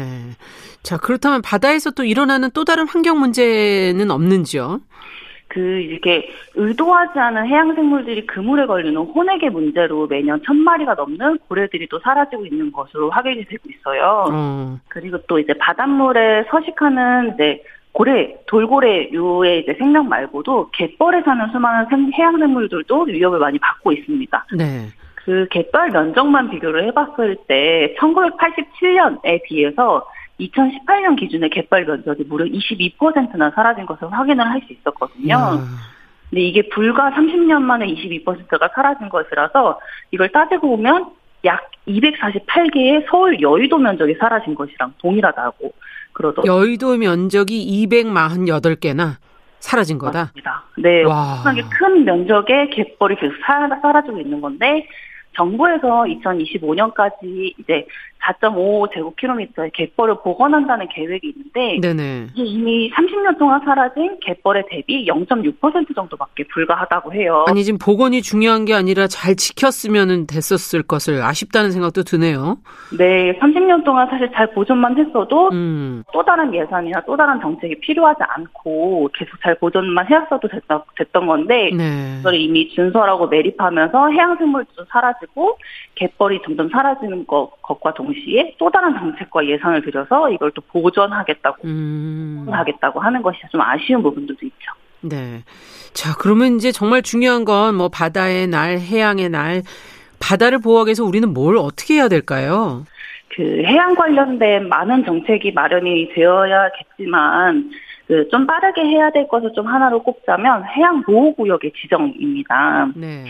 자, 그렇다면 바다에서 또 일어나는 또 다른 환경 문제는 없는지요? 그 이렇게 의도하지 않은 해양 생물들이 그물에 걸리는 혼액의 문제로 매년 천 마리가 넘는 고래들이 또 사라지고 있는 것으로 확인이 되고 있어요. 음. 그리고 또 이제 바닷물에 서식하는 이제 고래, 돌고래류의 이제 생명 말고도 갯벌에 사는 수많은 해양 생물들도 위협을 많이 받고 있습니다. 네. 그 갯벌 면적만 비교를 해봤을 때 1987년에 비해서 2018년 기준의 갯벌 면적이 무려 22%나 사라진 것을 확인을 할 수 있었거든요. 음. 근데 이게 불과 30년 만에 22%가 사라진 것이라서 이걸 따지고 보면 약 248개의 서울 여의도 면적이 사라진 것이랑 동일하다고 그러더라고요. 여의도 면적이 248개나 사라진 거다? 맞습니다. 네. 엄청나게 큰 면적의 갯벌이 계속 사, 사라지고 있는 건데 정부에서 2025년까지 이제 4.5 제곱킬로미터의 갯벌을 복원한다는 계획이 있는데 네네. 이게 이미 30년 동안 사라진 갯벌의 대비 0.6% 정도밖에 불과하다고 해요. 아니 지금 복원이 중요한 게 아니라 잘 지켰으면 됐었을 것을 아쉽다는 생각도 드네요. 네, 30년 동안 사실 잘 보존만 했어도 음. 또 다른 예산이나 또 다른 정책이 필요하지 않고 계속 잘 보존만 해왔어도 됐던 건데 네. 그걸 이미 준설하고 매립하면서 해양생물도 사라지고 갯벌이 점점 사라지는 것, 것과 동시에 또 다른 정책과 예산을 들여서 이걸 또 보존하겠다고 음. 하겠다고 하는 것이 좀 아쉬운 부분들도 있죠. 네. 자, 그러면 이제 정말 중요한 건 뭐 바다의 날, 해양의 날, 바다를 보호하기 위해서 우리는 뭘 어떻게 해야 될까요? 그 해양 관련된 많은 정책이 마련이 되어야겠지만 그 좀 빠르게 해야 될 것을 좀 하나로 꼽자면 해양 보호 구역의 지정입니다. 네.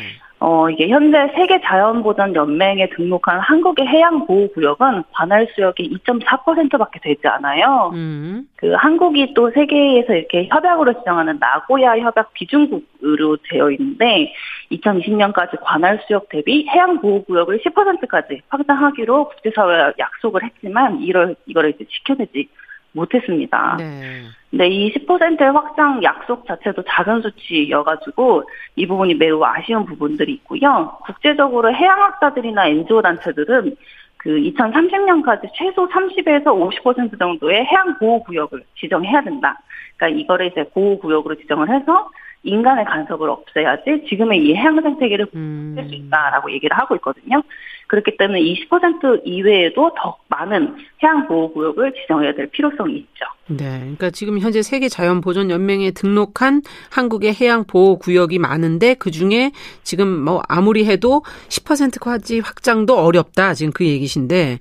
어, 어, 이게 현재 세계 자연보전 연맹에 등록한 한국의 해양 보호 구역은 관할 수역이 2.4%밖에 되지 않아요. 음. 그 한국이 또 세계에서 이렇게 협약으로 지정하는 나고야 협약 비중국으로 되어 있는데 2020년까지 관할 수역 대비 해양 보호 구역을 10%까지 확장하기로 국제사회와 약속을 했지만 이걸 이거를 이제 지켜내지 못했습니다. 네. 근데 이 10%의 확장 약속 자체도 작은 수치여가지고 이 부분이 매우 아쉬운 부분들이 있고요. 국제적으로 해양학자들이나 NGO 단체들은 그 2030년까지 최소 30에서 50% 정도의 해양 보호 구역을 지정해야 된다. 그러니까 이거를 이제 보호 구역으로 지정을 해서 인간의 간섭을 없애야지 지금의 이 해양 생태계를 보호할 수 음. 있다라고 얘기를 하고 있거든요. 그렇기 때문에 20% 이외에도 더 많은 해양 보호 구역을 지정해야 될 필요성이 있죠. 네. 그러니까 지금 현재 세계 자연 보전 연맹에 등록한 한국의 해양 보호 구역이 많은데 그 중에 지금 뭐 아무리 해도 10%까지 확장도 어렵다. 지금 그 얘기신데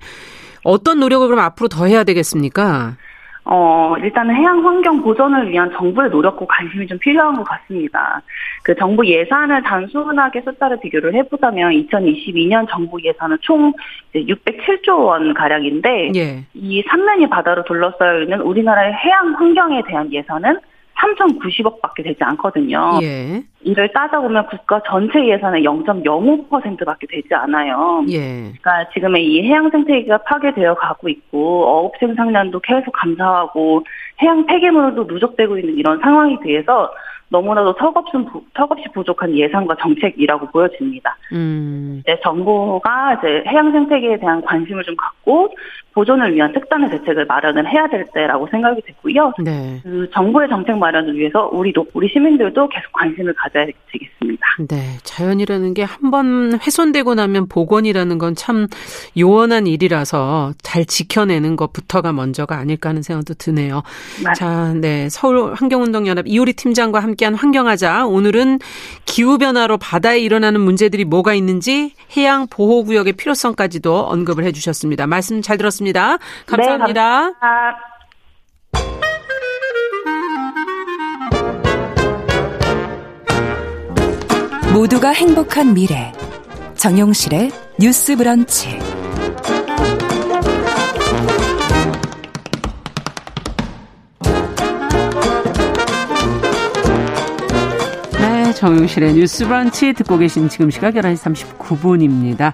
어떤 노력을 그럼 앞으로 더 해야 되겠습니까? 어, 일단은 해양 환경 보전을 위한 정부의 노력과 관심이 좀 필요한 것 같습니다. 그 정부 예산을 단순하게 숫자를 비교를 해보자면 2022년 정부 예산은 총 607조 원 가량인데 예. 이 삼면이 바다로 둘러싸여 있는 우리나라의 해양 환경에 대한 예산은 3,090억밖에 되지 않거든요. 예. 이를 따져보면 국가 전체 예산의 0.05%밖에 되지 않아요. 예. 그러니까 지금의 이 해양 생태계가 파괴되어 가고 있고 어업 생산량도 계속 감소하고 해양 폐기물도 누적되고 있는 이런 상황에 대해서 너무나도 턱없이, 턱없이 부족한 예산과 정책이라고 보여집니다. 음. 이제 정부가 이제 해양 생태계에 대한 관심을 좀 갖고 보존을 위한 특단의 대책을 마련을 해야 될 때라고 생각이 됐고요. 네. 그 정부의 정책 마련을 위해서 우리도 우리 시민들도 계속 관심을 가져야 되겠습니다. 네, 자연이라는 게 한 번 훼손되고 나면 복원이라는 건 참 요원한 일이라서 잘 지켜내는 것부터가 먼저가 아닐까 하는 생각도 드네요. 맞 자, 네, 서울 환경운동연합 이효리 팀장과 함께한 환경하자 오늘은 기후 변화로 바다에 일어나는 문제들이 뭐가 있는지 해양 보호 구역의 필요성까지도 언급을 해주셨습니다. 말씀 잘 들었습니다. 감사합니다. 네, 감사합니다. 모두가 행복한 미래. 정용실의 뉴스 브런치. 네, 정용실의 뉴스 브런치 듣고 계신 지금 시각 11시 39분입니다.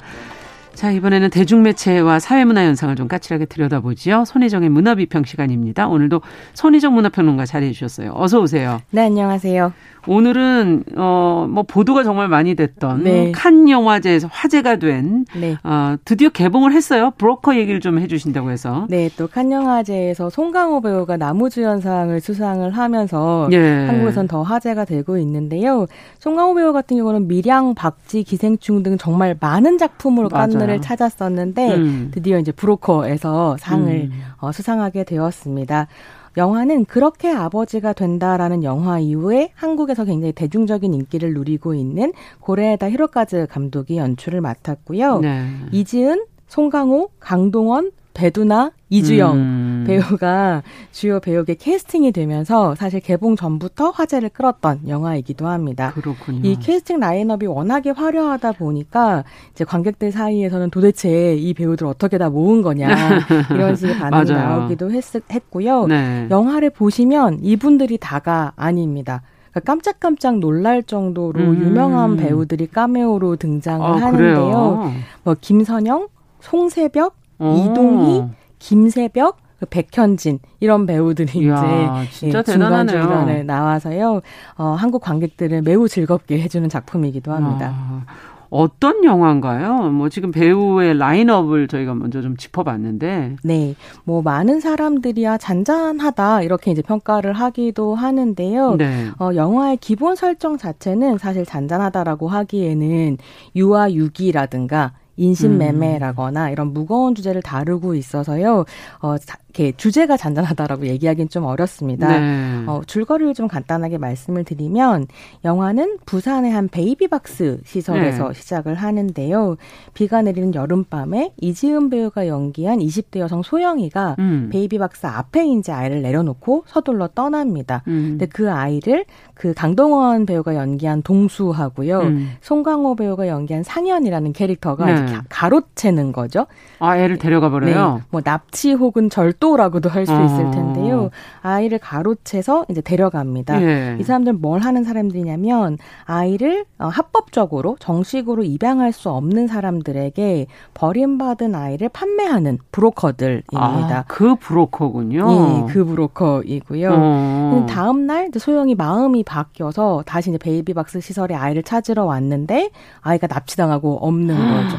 자, 이번에는 대중매체와 사회문화 현상을 좀 까칠하게 들여다보지요. 손희정의 문화비평 시간입니다. 오늘도 손희정 문화평론가 자리해 주셨어요. 어서 오세요. 네, 안녕하세요. 오늘은 어 뭐 보도가 정말 많이 됐던 네. 칸 영화제에서 화제가 된 네. 어, 드디어 개봉을 했어요. 브로커 얘기를 좀 해주신다고 해서. 네, 또 칸 영화제에서 송강호 배우가 나무주연상을 수상을 하면서 예. 한국에선 더 화제가 되고 있는데요. 송강호 배우 같은 경우는 밀양, 박쥐, 기생충 등 정말 많은 작품으로 칸느를 찾았었는데 음. 드디어 이제 브로커에서 상을 음. 어, 수상하게 되었습니다. 영화는 그렇게 아버지가 된다라는 영화 이후에 한국에서 굉장히 대중적인 인기를 누리고 있는 고레에다 히로카즈 감독이 연출을 맡았고요. 네. 이지은, 송강호, 강동원, 배두나, 이주영 음. 배우가 주요 배우의 캐스팅이 되면서 사실 개봉 전부터 화제를 끌었던 영화이기도 합니다. 그렇군요. 이 캐스팅 라인업이 워낙에 화려하다 보니까 이제 관객들 사이에서는 도대체 이 배우들 어떻게 다 모은 거냐 이런 식의 반응이 나오기도 했, 했고요. 네. 영화를 보시면 이분들이 다가 아닙니다. 그러니까 깜짝깜짝 놀랄 정도로 음. 유명한 배우들이 카메오로 등장을 아, 하는데요. 그래요? 뭐 김선영, 송세벽, 이동희, 김세벽, 그 백현진 이런 배우들이 이야, 이제 예, 중간 중간에 나와서요. 어, 한국 관객들을 매우 즐겁게 해주는 작품이기도 합니다. 아, 어떤 영화인가요? 뭐 지금 배우의 라인업을 저희가 먼저 좀 짚어봤는데. 네, 뭐 많은 사람들이야 잔잔하다 이렇게 이제 평가를 하기도 하는데요. 네. 어, 영화의 기본 설정 자체는 사실 잔잔하다라고 하기에는 유아 유기라든가 인신매매라거나 이런 무거운 주제를 다루고 있어서요. 어, 이렇게 주제가 잔잔하다라고 얘기하기는 좀 어렵습니다. 네. 어, 줄거리를 좀 간단하게 말씀을 드리면 영화는 부산의 한 베이비박스 시설에서 네. 시작을 하는데요. 비가 내리는 여름밤에 이지은 배우가 연기한 20대 여성 소영이가 음. 베이비박스 앞에 이제 아이를 내려놓고 서둘러 떠납니다. 음. 근데 그 아이를 그 강동원 배우가 연기한 동수하고요. 음. 송강호 배우가 연기한 상현이라는 캐릭터가 네. 가로채는 거죠. 아, 애를 데려가 버려요? 네. 뭐 납치 혹은 절도라고도 할 수 어. 있을 텐데요. 아이를 가로채서 이제 데려갑니다. 네. 이 사람들은 뭘 하는 사람들이냐면 아이를 어, 합법적으로 정식으로 입양할 수 없는 사람들에게 버림받은 아이를 판매하는 브로커들입니다. 아, 그 브로커군요. 네, 그 브로커이고요. 어. 다음 날 소영이 마음이 바뀌어서 다시 이제 베이비박스 시설에 아이를 찾으러 왔는데 아이가 납치당하고 없는 거죠.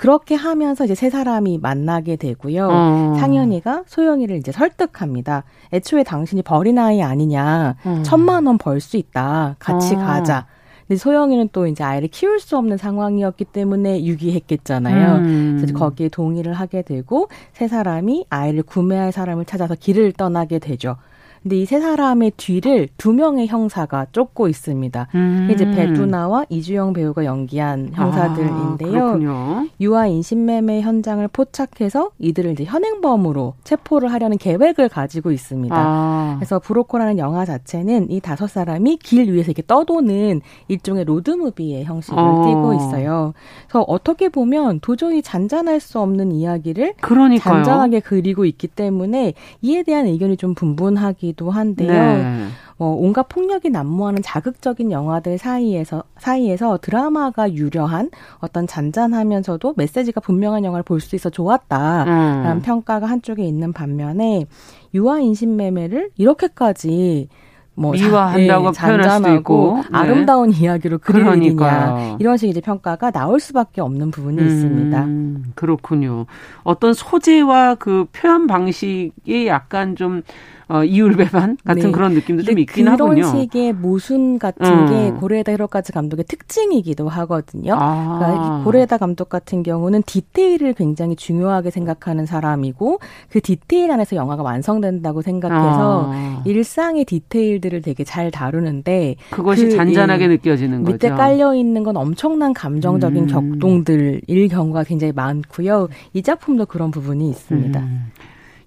그렇게 하면서 이제 세 사람이 만나게 되고요. 어. 상현이가 소영이를 이제 설득합니다. 애초에 당신이 버린 아이 아니냐. 어. 천만 원 벌 수 있다. 같이 어. 가자. 근데 소영이는 또 이제 아이를 키울 수 없는 상황이었기 때문에 유기했겠잖아요. 음. 그래서 거기에 동의를 하게 되고 세 사람이 아이를 구매할 사람을 찾아서 길을 떠나게 되죠. 근데 이 세 사람의 뒤를 두 명의 형사가 쫓고 있습니다. 음. 이제 배두나와 이주영 배우가 연기한 형사들인데요. 아, 유아 인신매매 현장을 포착해서 이들을 이제 현행범으로 체포를 하려는 계획을 가지고 있습니다. 아. 그래서 브로코라는 영화 자체는 이 다섯 사람이 길 위에서 이렇게 떠도는 일종의 로드무비의 형식을 어. 띠고 있어요. 그래서 어떻게 보면 도저히 잔잔할 수 없는 이야기를 그러니까요. 잔잔하게 그리고 있기 때문에 이에 대한 의견이 좀 분분하기 이기도 한데요. 네. 뭐 온갖 폭력이 난무하는 자극적인 영화들 사이에서 사이에서 드라마가 유려한 어떤 잔잔하면서도 메시지가 분명한 영화를 볼 수 있어 좋았다라는 음. 평가가 한쪽에 있는 반면에 유아 인신매매를 이렇게까지 뭐 미화한다고 네, 표현할 수도 있고 네. 아름다운 이야기로 그리느냐 이런 식의 이제 평가가 나올 수밖에 없는 부분이 음, 있습니다. 그렇군요. 어떤 소재와 그 표현 방식이 약간 좀 어, 이율배반 같은 네. 그런 느낌도 좀 있긴 그런 하군요. 그런 식의 모순 같은 음. 게 고레에다 히로카즈 감독의 특징이기도 하거든요. 아. 그러니까 고레에다 감독 같은 경우는 디테일을 굉장히 중요하게 생각하는 사람이고 그 디테일 안에서 영화가 완성된다고 생각해서 아. 일상의 디테일들을 되게 잘 다루는데 그것이 그, 잔잔하게 예, 느껴지는 거죠. 밑에 깔려 있는 건 엄청난 감정적인 음. 격동들일 경우가 굉장히 많고요. 이 작품도 그런 부분이 있습니다. 음.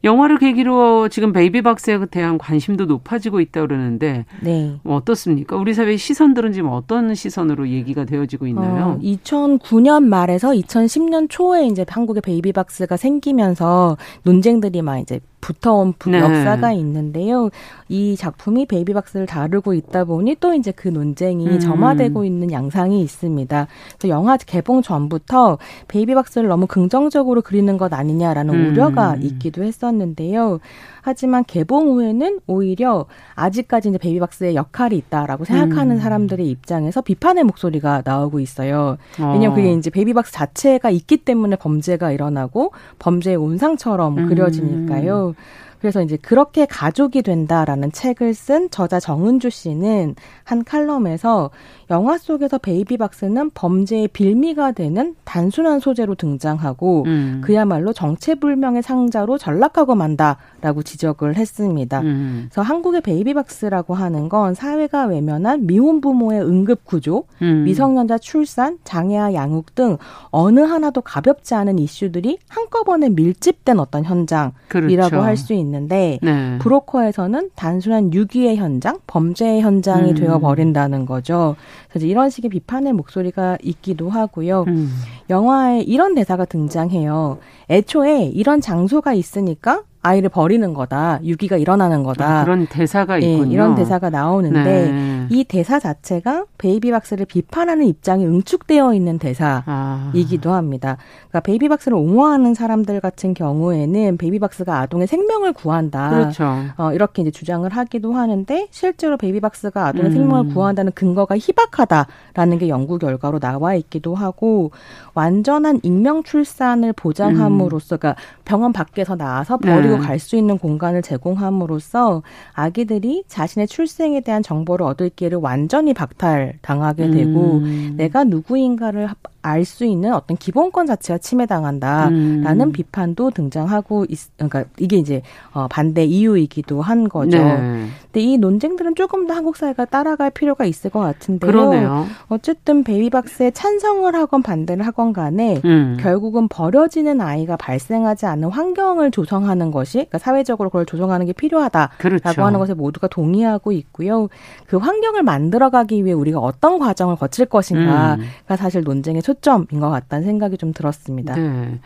영화를 계기로 지금 베이비박스에 대한 관심도 높아지고 있다 그러는데 네. 뭐 어떻습니까? 우리 사회 시선들은 지금 어떤 시선으로 얘기가 되어지고 있나요? 어, 2009년 말에서 2010년 초에 이제 한국에 베이비박스가 생기면서 논쟁들이 막 이제 붙어온 네. 역사가 있는데요. 이 작품이 베이비박스를 다루고 있다 보니 또 이제 그 논쟁이 음. 점화되고 있는 양상이 있습니다. 그래서 영화 개봉 전부터 베이비박스를 너무 긍정적으로 그리는 것 아니냐라는 음. 우려가 있기도 했었는데요. 하지만 개봉 후에는 오히려 아직까지 이제 베이비박스의 역할이 있다라고 생각하는 음. 사람들의 입장에서 비판의 목소리가 나오고 있어요. 왜냐하면 그게 어. 이제 베이비박스 자체가 있기 때문에 범죄가 일어나고 범죄의 온상처럼 음. 그려지니까요. 그래서 이제 그렇게 가족이 된다라는 책을 쓴 저자 정은주 씨는 한 칼럼에서 영화 속에서 베이비박스는 범죄의 빌미가 되는 단순한 소재로 등장하고 음. 그야말로 정체불명의 상자로 전락하고 만다라고 지적을 했습니다. 음. 그래서 한국의 베이비박스라고 하는 건 사회가 외면한 미혼 부모의 응급 구조, 음. 미성년자 출산, 장애아 양육 등 어느 하나도 가볍지 않은 이슈들이 한꺼번에 밀집된 어떤 현장이라고 그렇죠. 할수 있는 데 네. 브로커에서는 단순한 유기의 현장, 범죄의 현장이 음. 되어 버린다는 거죠. 그래서 이런 식의 비판의 목소리가 있기도 하고요. 음. 영화에 이런 대사가 등장해요. 애초에 이런 장소가 있으니까 아이를 버리는 거다. 유기가 일어나는 거다. 아, 그런 대사가 예, 있군요. 예, 이런 대사가 나오는데 네. 이 대사 자체가 베이비박스를 비판하는 입장이 응축되어 있는 대사이기도 아. 합니다. 그러니까 베이비박스를 옹호하는 사람들 같은 경우에는 베이비박스가 아동의 생명을 구한다. 그렇죠. 어, 이렇게 이제 주장을 하기도 하는데 실제로 베이비박스가 아동의 음. 생명을 구한다는 근거가 희박하다라는 게 연구 결과로 나와 있기도 하고 완전한 익명 출산을 보장함으로써 그러니까 병원 밖에서 나와서 버리고 네. 갈 수 있는 공간을 제공함으로써 아기들이 자신의 출생에 대한 정보를 얻을 기회를 완전히 박탈당하게 되고 음. 내가 누구인가를 알 수 있는 어떤 기본권 자체가 침해당한다라는 음. 비판도 등장하고 있, 그러니까 이게 이제 어, 반대 이유이기도 한 거죠. 네. 근데 이 논쟁들은 조금 더 한국 사회가 따라갈 필요가 있을 것 같은데요. 그러네요. 어쨌든 베이비박스에 찬성을 하건 반대를 하건 간에 음. 결국은 버려지는 아이가 발생하지 않는 환경을 조성하는 것이 그러니까 사회적으로 그걸 조성하는 게 필요하다라고 그렇죠. 하는 것에 모두가 동의하고 있고요. 그 환경을 만들어가기 위해 우리가 어떤 과정을 거칠 것인가가 음. 사실 논쟁의 초 점인 것 같다는 생각이 좀 들었습니다. 네.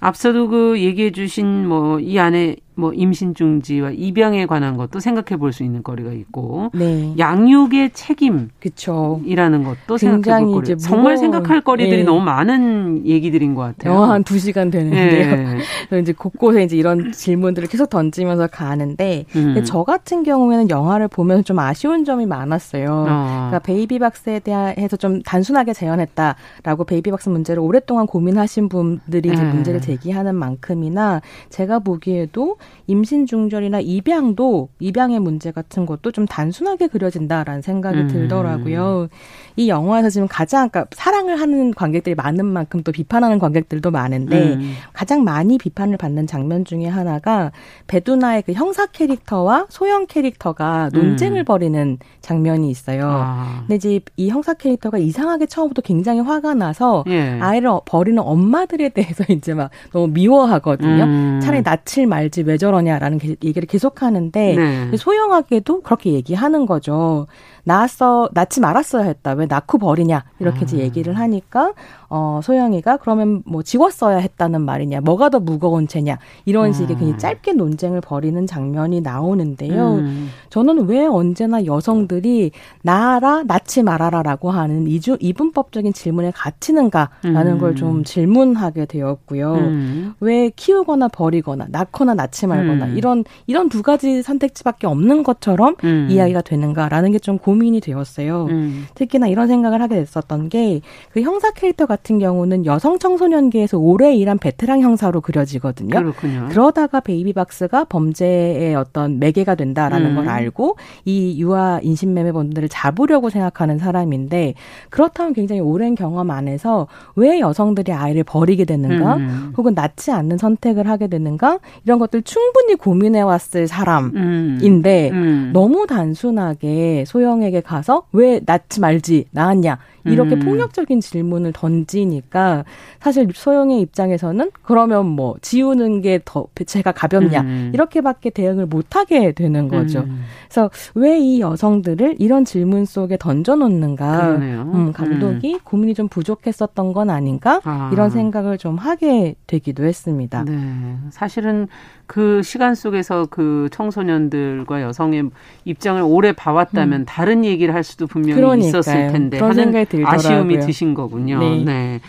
앞서도 그 얘기해 주신 뭐 이 안에 뭐 임신 중지와 입양에 관한 것도 생각해 볼 수 있는 거리가 있고 네. 양육의 책임이라는 것도 생각해 볼 거리. 정말 생각할 거리들이 네. 너무 많은 얘기들인 것 같아요. 영화 한두 시간 되는데요. 네. 이제 곳곳에 이제 이런 질문들을 계속 던지면서 가는데 음. 저 같은 경우에는 영화를 보면 좀 아쉬운 점이 많았어요. 어. 그러니까 베이비박스에 대해서 좀 단순하게 재현했다라고 베이비박스 문제를 오랫동안 고민하신 분들이 이제 네. 문제를 제기하는 만큼이나 제가 보기에도 임신 중절이나 입양도 입양의 문제 같은 것도 좀 단순하게 그려진다라는 생각이 음. 들더라고요. 이 영화에서 지금 가장 그러니까 사랑을 하는 관객들이 많은 만큼 또 비판하는 관객들도 많은데 음. 가장 많이 비판을 받는 장면 중에 하나가 배두나의 그 형사 캐릭터와 소영 캐릭터가 논쟁을 음. 벌이는 장면이 있어요. 아. 근데 이제 이 형사 캐릭터가 이상하게 처음부터 굉장히 화가 나서 예. 아이를 버리는 엄마들에 대해서 이제 막 너무 미워하거든요. 음. 차라리 낳지를 말지 왜 저러냐라는 얘기를 계속하는데 네. 소형하게도 그렇게 얘기하는 거죠. 낳았어 낳지 말았어야 했다. 왜 낳고 버리냐 이렇게 이제 아. 얘기를 하니까 어 소영이가 그러면 뭐 지웠어야 했다는 말이냐 뭐가 더 무거운 죄냐 이런 음. 식의 굉장히 짧게 논쟁을 벌이는 장면이 나오는데요. 음. 저는 왜 언제나 여성들이 낳아라 낳지 말아라라고 하는 이주 이분법적인 질문에 갇히는가라는 음. 걸좀 질문하게 되었고요. 음. 왜 키우거나 버리거나 낳거나 낳지 말거나 음. 이런 이런 두 가지 선택지밖에 없는 것처럼 음. 이야기가 되는가라는 게 좀 고민이 되었어요. 음. 특히나 이런 생각을 하게 됐었던 게 그 형사 캐릭터 같은 경우는 여성 청소년기에서 오래 일한 베테랑 형사로 그려지거든요. 그렇군요. 그러다가 베이비박스가 범죄의 어떤 매개가 된다라는 음. 걸 알고 이 유아 인신매매범들을 잡으려고 생각하는 사람인데 그렇다면 굉장히 오랜 경험 안에서 왜 여성들이 아이를 버리게 되는가 음. 혹은 낳지 않는 선택을 하게 되는가 이런 것들 충분히 고민해 왔을 사람인데 음. 음. 너무 단순하게 소형 여성에게 가서 왜 낳지 말지 낳았냐 이렇게 음. 폭력적인 질문을 던지니까 사실 소영의 입장에서는 그러면 뭐 지우는 게 더 제가 가볍냐 음. 이렇게밖에 대응을 못하게 되는 거죠. 음. 그래서 왜 이 여성들을 이런 질문 속에 던져놓는가 음, 감독이 음. 고민이 좀 부족했었던 건 아닌가 아. 이런 생각을 좀 하게 되기도 했습니다. 네. 사실은 그 시간 속에서 그 청소년들과 여성의 입장을 오래 봐왔다면 음. 다른 얘기를 할 수도 분명히 그러니까요. 있었을 텐데 하는 아쉬움이 드신 거군요. 네. 네.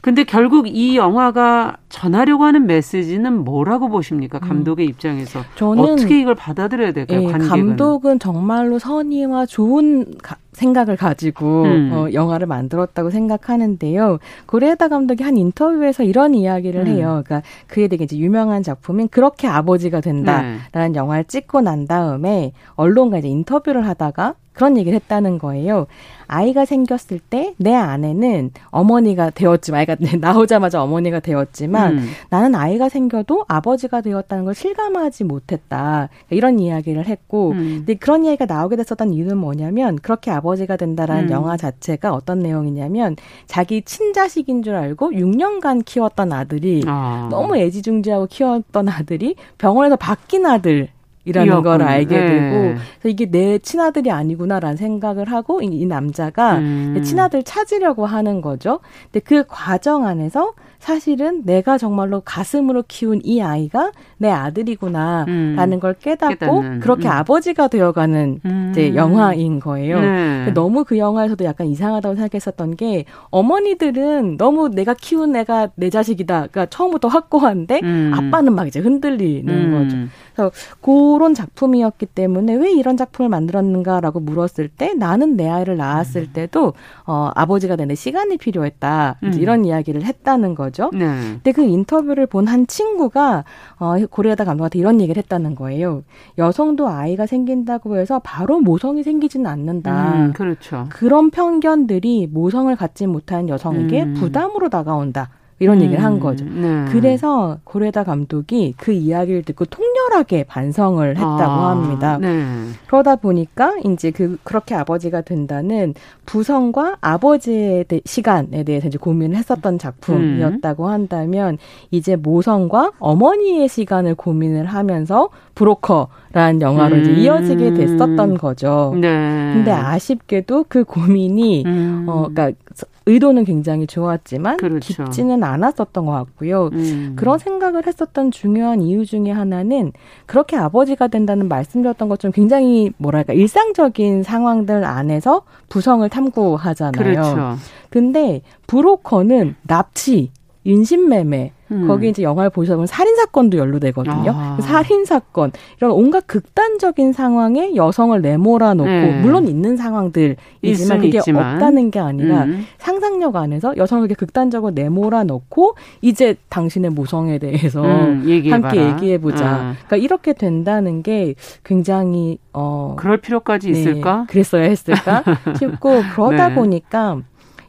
근데 결국 이 영화가 전하려고 하는 메시지는 뭐라고 보십니까? 음. 감독의 음. 입장에서 저는 어떻게 이걸 받아들여야 될까요? 예, 감독은 정말로 선의와 좋은 가, 생각을 가지고 음. 어, 영화를 만들었다고 생각하는데요. 고레다 감독이 한 인터뷰에서 이런 이야기를 음. 해요. 그러니까 그에 되게 이제 유명한 작품인 그렇게 아버지가 된다라는 네. 영화를 찍고 난 다음에 언론과 이제 인터뷰를 하다가 그런 얘기를 했다는 거예요. 아이가 생겼을 때 내 아내는 어머니가 되었지만 아이가 나오자마자 어머니가 되었지만 음. 나는 아이가 생겨도 아버지가 되었다는 걸 실감하지 못했다. 이런 이야기를 했고 음. 근데 그런 이야기가 나오게 됐었던 이유는 뭐냐면 그렇게 아버지가 된다라는 음. 영화 자체가 어떤 내용이냐면 자기 친자식인 줄 알고 6년간 키웠던 아들이 아. 너무 애지중지하고 키웠던 아들이 병원에서 바뀐 아들 이라는 걸 알게 네. 되고 그래서 이게 내 친아들이 아니구나라는 생각을 하고 이, 이 남자가 음. 친아들 찾으려고 하는 거죠. 근데 그 과정 안에서 사실은 내가 정말로 가슴으로 키운 이 아이가 내 아들이구나라는 음. 걸 깨닫고 깨닫는. 그렇게 음. 아버지가 되어가는 음. 이제 영화인 거예요. 네. 너무 그 영화에서도 약간 이상하다고 생각했었던 게 어머니들은 너무 내가 키운 애가 내 자식이다. 그러니까 처음부터 확고한데 음. 아빠는 막 이제 흔들리는 음. 거죠. 그래서 그런 작품이었기 때문에 왜 이런 작품을 만들었는가라고 물었을 때 나는 내 아이를 낳았을 음. 때도 어 아버지가 되는 시간이 필요했다 음. 이런 이야기를 했다는 거죠. 네. 근데 그 인터뷰를 본 한 친구가 어 고려하다 감독한테 이런 얘기를 했다는 거예요. 여성도 아이가 생긴다고 해서 바로 모성이 생기지는 않는다. 음, 그렇죠. 그런 편견들이 모성을 갖지 못한 여성에게 음. 부담으로 다가온다. 이런 음, 얘기를 한 거죠. 네. 그래서 고레다 감독이 그 이야기를 듣고 통렬하게 반성을 했다고 아, 합니다. 네. 그러다 보니까 이제 그 그렇게 아버지가 된다는 부성과 아버지의 시간에 대해서 이제 고민을 했었던 작품이었다고 음. 한다면 이제 모성과 어머니의 시간을 고민을 하면서 브로커라는 영화로 음. 이제 이어지게 됐었던 거죠. 네. 근데 아쉽게도 그 고민이 음. 어 그러니까 의도는 굉장히 좋았지만 그렇죠. 깊지는 않았었던 것 같고요. 음. 그런 생각을 했었던 중요한 이유 중에 하나는 그렇게 아버지가 된다는 말씀드렸던 것처럼 굉장히 뭐랄까 일상적인 상황들 안에서 부성을 탐구하잖아요. 그렇죠. 근데 브로커는 납치, 인신매매, 음. 거기 이제 영화를 보시다 보면 살인 사건도 연루되거든요. 아. 그 살인 사건 이런 온갖 극단적인 상황에 여성을 내몰아 놓고 네. 물론 있는 상황들이지만 그게 있지만. 없다는 게 아니라 음. 상상력 안에서 여성을 이렇게 극단적으로 내몰아 놓고 이제 당신의 모성에 대해서 음, 함께 얘기해 보자. 아. 그러니까 이렇게 된다는 게 굉장히 어 그럴 필요까지 네, 있을까? 그랬어야 했을까 싶고 그러다 네. 보니까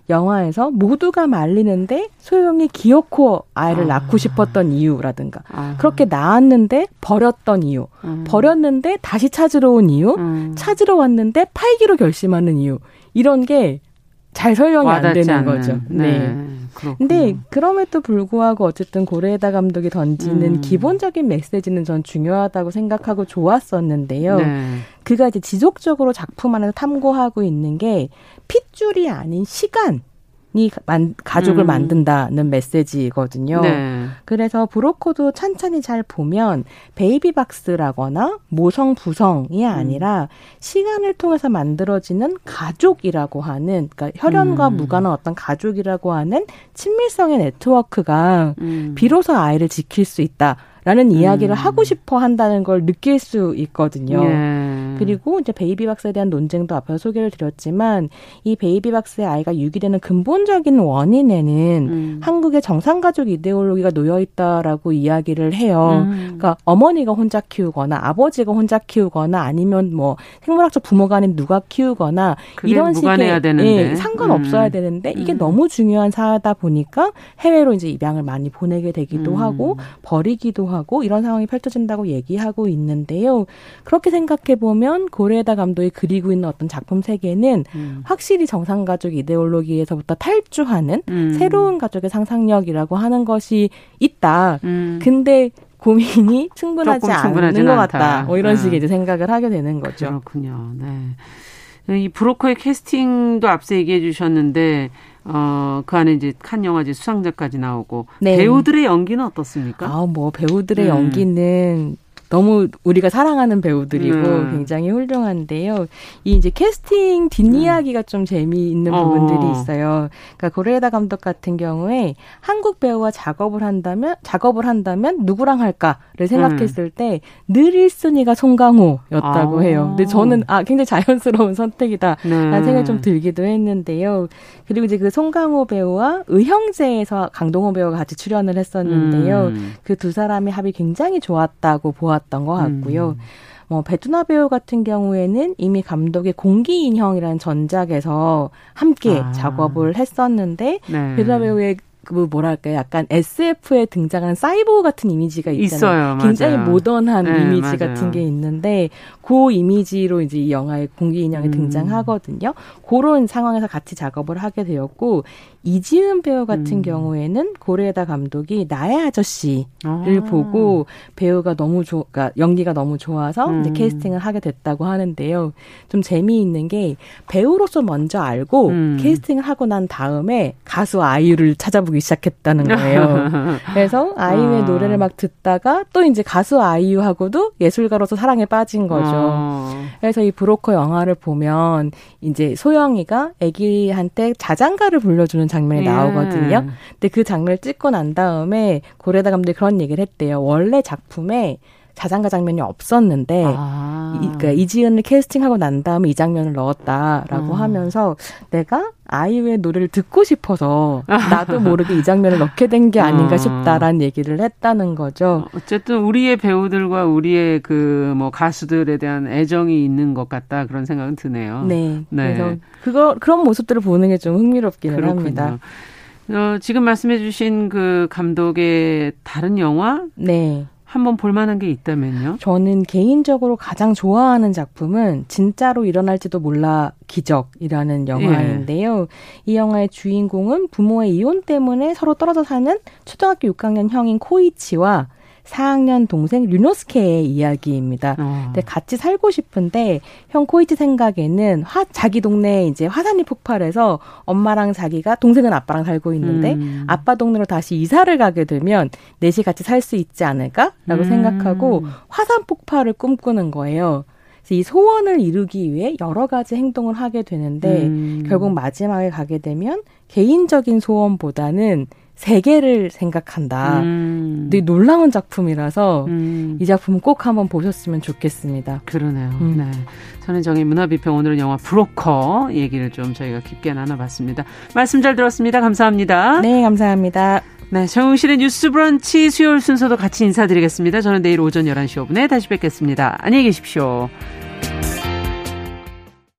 영화에서 모두가 말리는데 소영이 기어코 아이를 아. 낳고 싶었던 이유라든가 아. 그렇게 낳았는데 버렸던 이유 음. 버렸는데 다시 찾으러 온 이유 음. 찾으러 왔는데 팔기로 결심하는 이유 이런 게 잘 설명이 안 되는 않는. 거죠. 네. 네. 그렇구나. 근데 그럼에도 불구하고 어쨌든 고레에다 감독이 던지는 음. 기본적인 메시지는 전 중요하다고 생각하고 좋았었는데요. 네. 그가 이제 지속적으로 작품 안에서 탐구하고 있는 게 핏줄이 아닌 시간. 이 만, 가족을 음. 만든다는 메시지거든요. 네. 그래서 브로커도 찬찬히 잘 보면 베이비박스라거나 모성 부성이 음. 아니라 음. 시간을 통해서 만들어지는 가족이라고 하는 그러니까 혈연과 음. 무관한 어떤 가족이라고 하는 친밀성의 네트워크가 음. 비로소 아이를 지킬 수 있다. 라는 이야기를 음. 하고 싶어 한다는 걸 느낄 수 있거든요. 예. 그리고 이제 베이비 박스에 대한 논쟁도 앞에서 소개를 드렸지만 이 베이비 박스의 아이가 유기되는 근본적인 원인에는 음. 한국의 정상 가족 이데올로기가 놓여 있다라고 이야기를 해요. 음. 그러니까 어머니가 혼자 키우거나 아버지가 혼자 키우거나 아니면 뭐 생물학적 부모가 아닌 누가 키우거나 이런 식의 예, 상관 없어야 음. 되는데 이게 음. 너무 중요한 사회다 보니까 해외로 이제 입양을 많이 보내게 되기도 음. 하고 버리기도 하고 이런 상황이 펼쳐진다고 얘기하고 있는데요. 그렇게 생각해 보면 고레에다 감독이 그리고 있는 어떤 작품 세계는 음. 확실히 정상 가족 이데올로기에서부터 탈주하는 음. 새로운 가족의 상상력이라고 하는 것이 있다. 음. 근데 고민이 충분하지 않는 것 같다. 뭐 이런 네. 식의 이제 생각을 하게 되는 거죠. 그렇군요. 네. 이 브로커의 캐스팅도 앞서 얘기해 주셨는데 어, 그 안에 이제 칸 영화제 수상자까지 나오고 네. 배우들의 연기는 어떻습니까? 아, 뭐 배우들의 음. 연기는 너무 우리가 사랑하는 배우들이고 음. 굉장히 훌륭한데요. 이 이제 캐스팅 뒷이야기가 음. 좀 재미있는 어. 부분들이 있어요. 그러니까 고레에다 감독 같은 경우에 한국 배우와 작업을 한다면 작업을 한다면 누구랑 할까를 생각했을 음. 때늘 1순위가 송강호였다고 아. 해요. 근데 저는 아 굉장히 자연스러운 선택이다라는 네. 생각이 좀 들기도 했는데요. 그리고 이제 그 송강호 배우와 의형제에서 강동호 배우가 같이 출연을 했었는데요. 음. 그두 사람의 합이 굉장히 좋았다고 보았. 나왔던 것 같고요. 음. 뭐 베트나 배우 같은 경우에는 이미 감독의 공기 인형이라는 전작에서 함께 아. 작업을 했었는데 네. 베트나 배우의 그 뭐랄까 약간 SF에 등장하는 사이보 같은 이미지가 있잖아요. 있어요, 굉장히 모던한 네, 이미지 맞아요. 같은 게 있는데 그 이미지로 이제 이 영화의 공기 인형이 음. 등장하거든요. 그런 상황에서 같이 작업을 하게 되었고 이지은 배우 같은 음. 경우에는 고레에다 감독이 나의 아저씨를 아. 보고 배우가 너무 좋, 그러니까 연기가 너무 좋아서 음. 이제 캐스팅을 하게 됐다고 하는데요. 좀 재미있는 게 배우로서 먼저 알고 음. 캐스팅을 하고 난 다음에 가수 아이유를 찾아보기 시작했다는 거예요. 그래서 아이유의 아. 노래를 막 듣다가 또 이제 가수 아이유하고도 예술가로서 사랑에 빠진 거죠. 아. 그래서 이 브로커 영화를 보면 이제 소영이가 아기한테 자장가를 불러주는 장면이 예. 나오거든요. 근데 그 장면을 찍고 난 다음에 고레다 감독이 그런 얘기를 했대요. 원래 작품에 자장가 장면이 없었는데 아. 이, 그러니까 이지은을 캐스팅하고 난 다음에 이 장면을 넣었다라고 음. 하면서 내가 아이유의 노래를 듣고 싶어서 나도 모르게 이 장면을 넣게 된 게 아닌가 어. 싶다라는 얘기를 했다는 거죠. 어쨌든 우리의 배우들과 우리의 그 뭐 가수들에 대한 애정이 있는 것 같다 그런 생각은 드네요. 네. 네. 그래서 그거 그런 모습들을 보는 게 좀 흥미롭기는 그렇군요. 합니다. 어, 지금 말씀해 주신 그 감독의 다른 영화? 네. 한번 볼만한 게 있다면요? 저는 개인적으로 가장 좋아하는 작품은 진짜로 일어날지도 몰라 기적이라는 영화인데요. 예. 이 영화의 주인공은 부모의 이혼 때문에 서로 떨어져 사는 초등학교 6학년 형인 코이치와 4학년 동생 류노스케의 이야기입니다. 어. 근데 같이 살고 싶은데 형 코이치 생각에는 화 자기 동네에 이제 화산이 폭발해서 엄마랑 자기가 동생은 아빠랑 살고 있는데 음. 아빠 동네로 다시 이사를 가게 되면 넷이 같이 살 수 있지 않을까라고 음. 생각하고 화산 폭발을 꿈꾸는 거예요. 이 소원을 이루기 위해 여러 가지 행동을 하게 되는데 음. 결국 마지막에 가게 되면 개인적인 소원보다는 세계를 생각한다. 음. 되게 놀라운 작품이라서 음. 이 작품 꼭 한번 보셨으면 좋겠습니다. 그러네요. 음. 네. 선인정의 문화비평 오늘은 영화 브로커 얘기를 좀 저희가 깊게 나눠봤습니다. 말씀 잘 들었습니다. 감사합니다. 네, 감사합니다. 네, 정용실의 뉴스 브런치 수요일 순서도 같이 인사드리겠습니다. 저는 내일 오전 11시 5분에 다시 뵙겠습니다. 안녕히 계십시오.